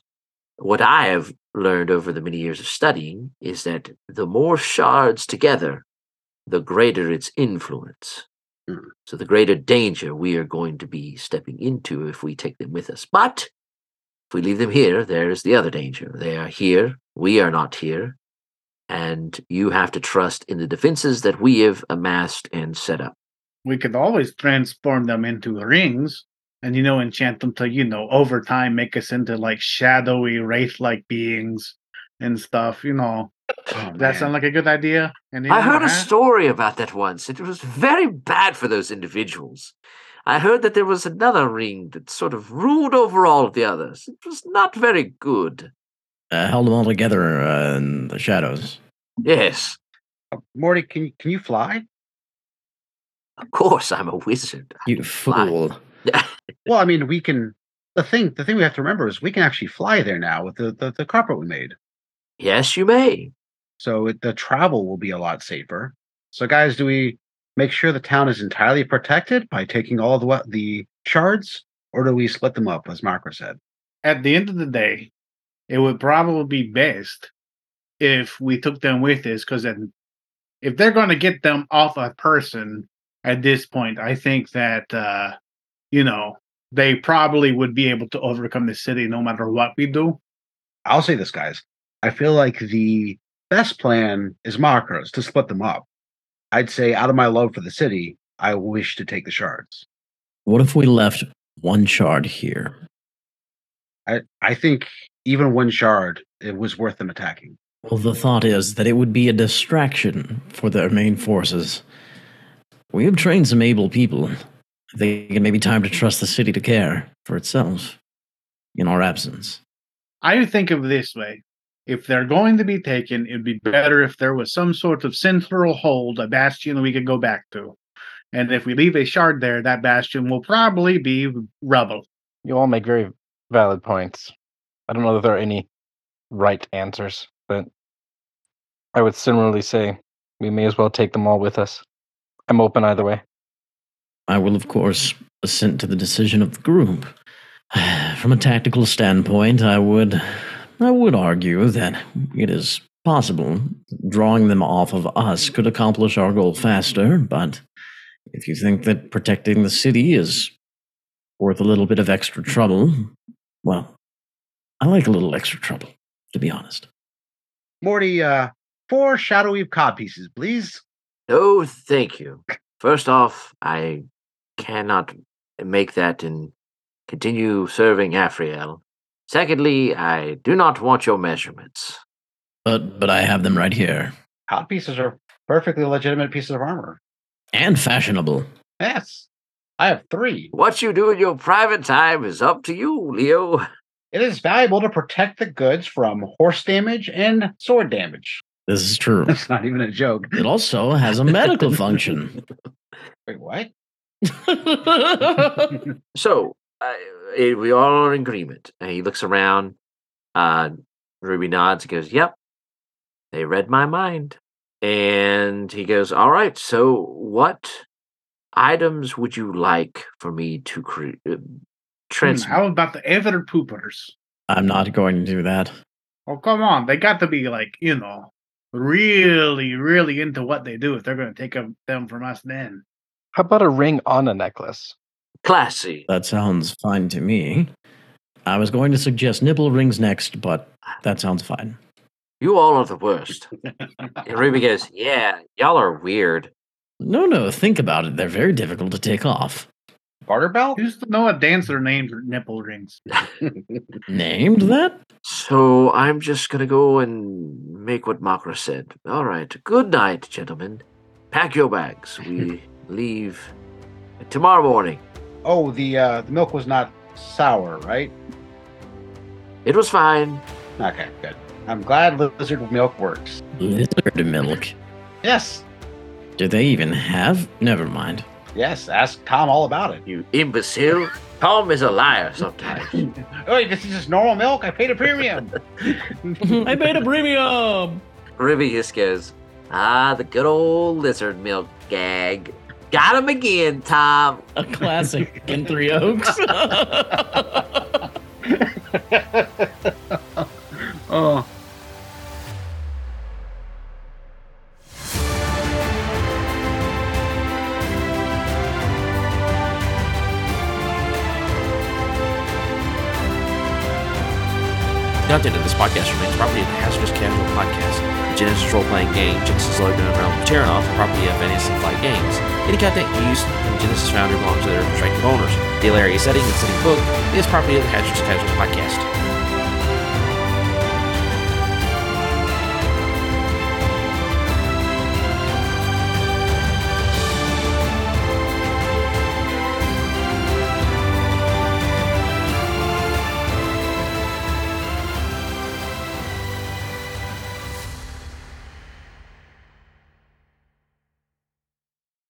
What I have learned over the many years of studying is that the more shards together, the greater its influence. So the greater danger we are going to be stepping into if we take them with us. But if we leave them here, there's the other danger. They are here, we are not here, and you have to trust in the defenses that we have amassed and set up. We could always transform them into rings and, you know, enchant them to, you know, over time make us into like shadowy, wraith like beings and stuff, you know. Oh, That man. sound like a good idea? And I heard a story about that once. It was very bad for those individuals. I heard that there was another ring that sort of ruled over all of the others. It was not very good. Uh, held them all together uh, in the shadows. Yes, Uh, Morty, can can you fly? Of course, I'm a wizard. You fool. Well, I mean, we can. The thing, the thing we have to remember is we can actually fly there now with the the, the carpet we made. yes, you may. So it, the travel will be a lot safer. So, guys, do we make sure the town is entirely protected by taking all the we- the shards, or do we split them up, as Marco said? At the end of the day, it would probably be best if we took them with us because then if they're going to get them off a person at this point, I think that, uh, you know, they probably would be able to overcome the city no matter what we do. I'll say this, guys. I feel like the best plan is Marco's to split them up. I'd say out of my love for the city, I wish to take the shards. What if we left one shard here? I, I think even one shard it was worth them attacking. Well, the thought is that it would be a distraction for their main forces. We have trained some able people. I think it may be time to trust the city to care for itself in our absence. I think of it this way. If they're going to be taken, it'd be better if there was some sort of central hold, a bastion that we could go back to. And if we leave a shard there, that bastion will probably be rubble. You all make very valid points. I don't know that there are any right answers, but I would similarly say we may as well take them all with us. I'm open either way. I will, of course, assent to the decision of the group. From a tactical standpoint, I would I would argue that it is possible drawing them off of us could accomplish our goal faster, but if you think that protecting the city is worth a little bit of extra trouble, well, I like a little extra trouble, to be honest. Morty, uh, four shadow weave cod pieces, please. No, thank you. First off, I cannot make that and continue serving Afriel. Secondly, I do not want your measurements. But but I have them right here. Cod pieces are perfectly legitimate pieces of armor. And fashionable. Yes. I have three. What you do in your private time is up to you, Leo. It is valuable to protect the goods from horse damage and sword damage. This is true. That's not even a joke. It also has a medical function. Wait, what? So, uh, we all are in agreement. And he looks around. Uh, Ruby nods and goes, Yep, they read my mind. And he goes, All right, so what items would you like for me to create? Uh, Hmm, how about the ever poopers? I'm not going to do that. Oh, come on. They got to be like, you know, really, really into what they do if they're going to take them from us then. How about a ring on a necklace? Classy. That sounds fine to me. I was going to suggest nipple rings next, but that sounds fine. You all are the worst. and Ruby goes, Yeah, y'all are weird. No, no, think about it. They're very difficult to take off. Garter belt? Who's to know a dancer named nipple rings? Named that? So I'm just gonna go and make what Makra said. All right. Good night, gentlemen. Pack your bags. We leave tomorrow morning. Oh, the uh, the milk was not sour, right? It was fine. Okay, good. I'm glad lizard milk works. Lizard milk. Yes, Do they even have? Never mind. Yes. Ask Tom all about it. You imbecile. Tom is a liar sometimes. Oh, this is just normal milk. I paid a premium. I paid a premium. Ruby just goes, Ah, the good old lizard milk gag. Got him again, Tom. A classic in Three Oaks. oh, Content of this podcast remains property of the Hazardous Casual Podcast, a Genesys role-playing game, Genesys logo and realm of Terrinoth, property of and Flight Games. Any content used in the Genesys Foundry belongs to their respective owners. The area setting and setting book is property of the Hazardous Casual Podcast.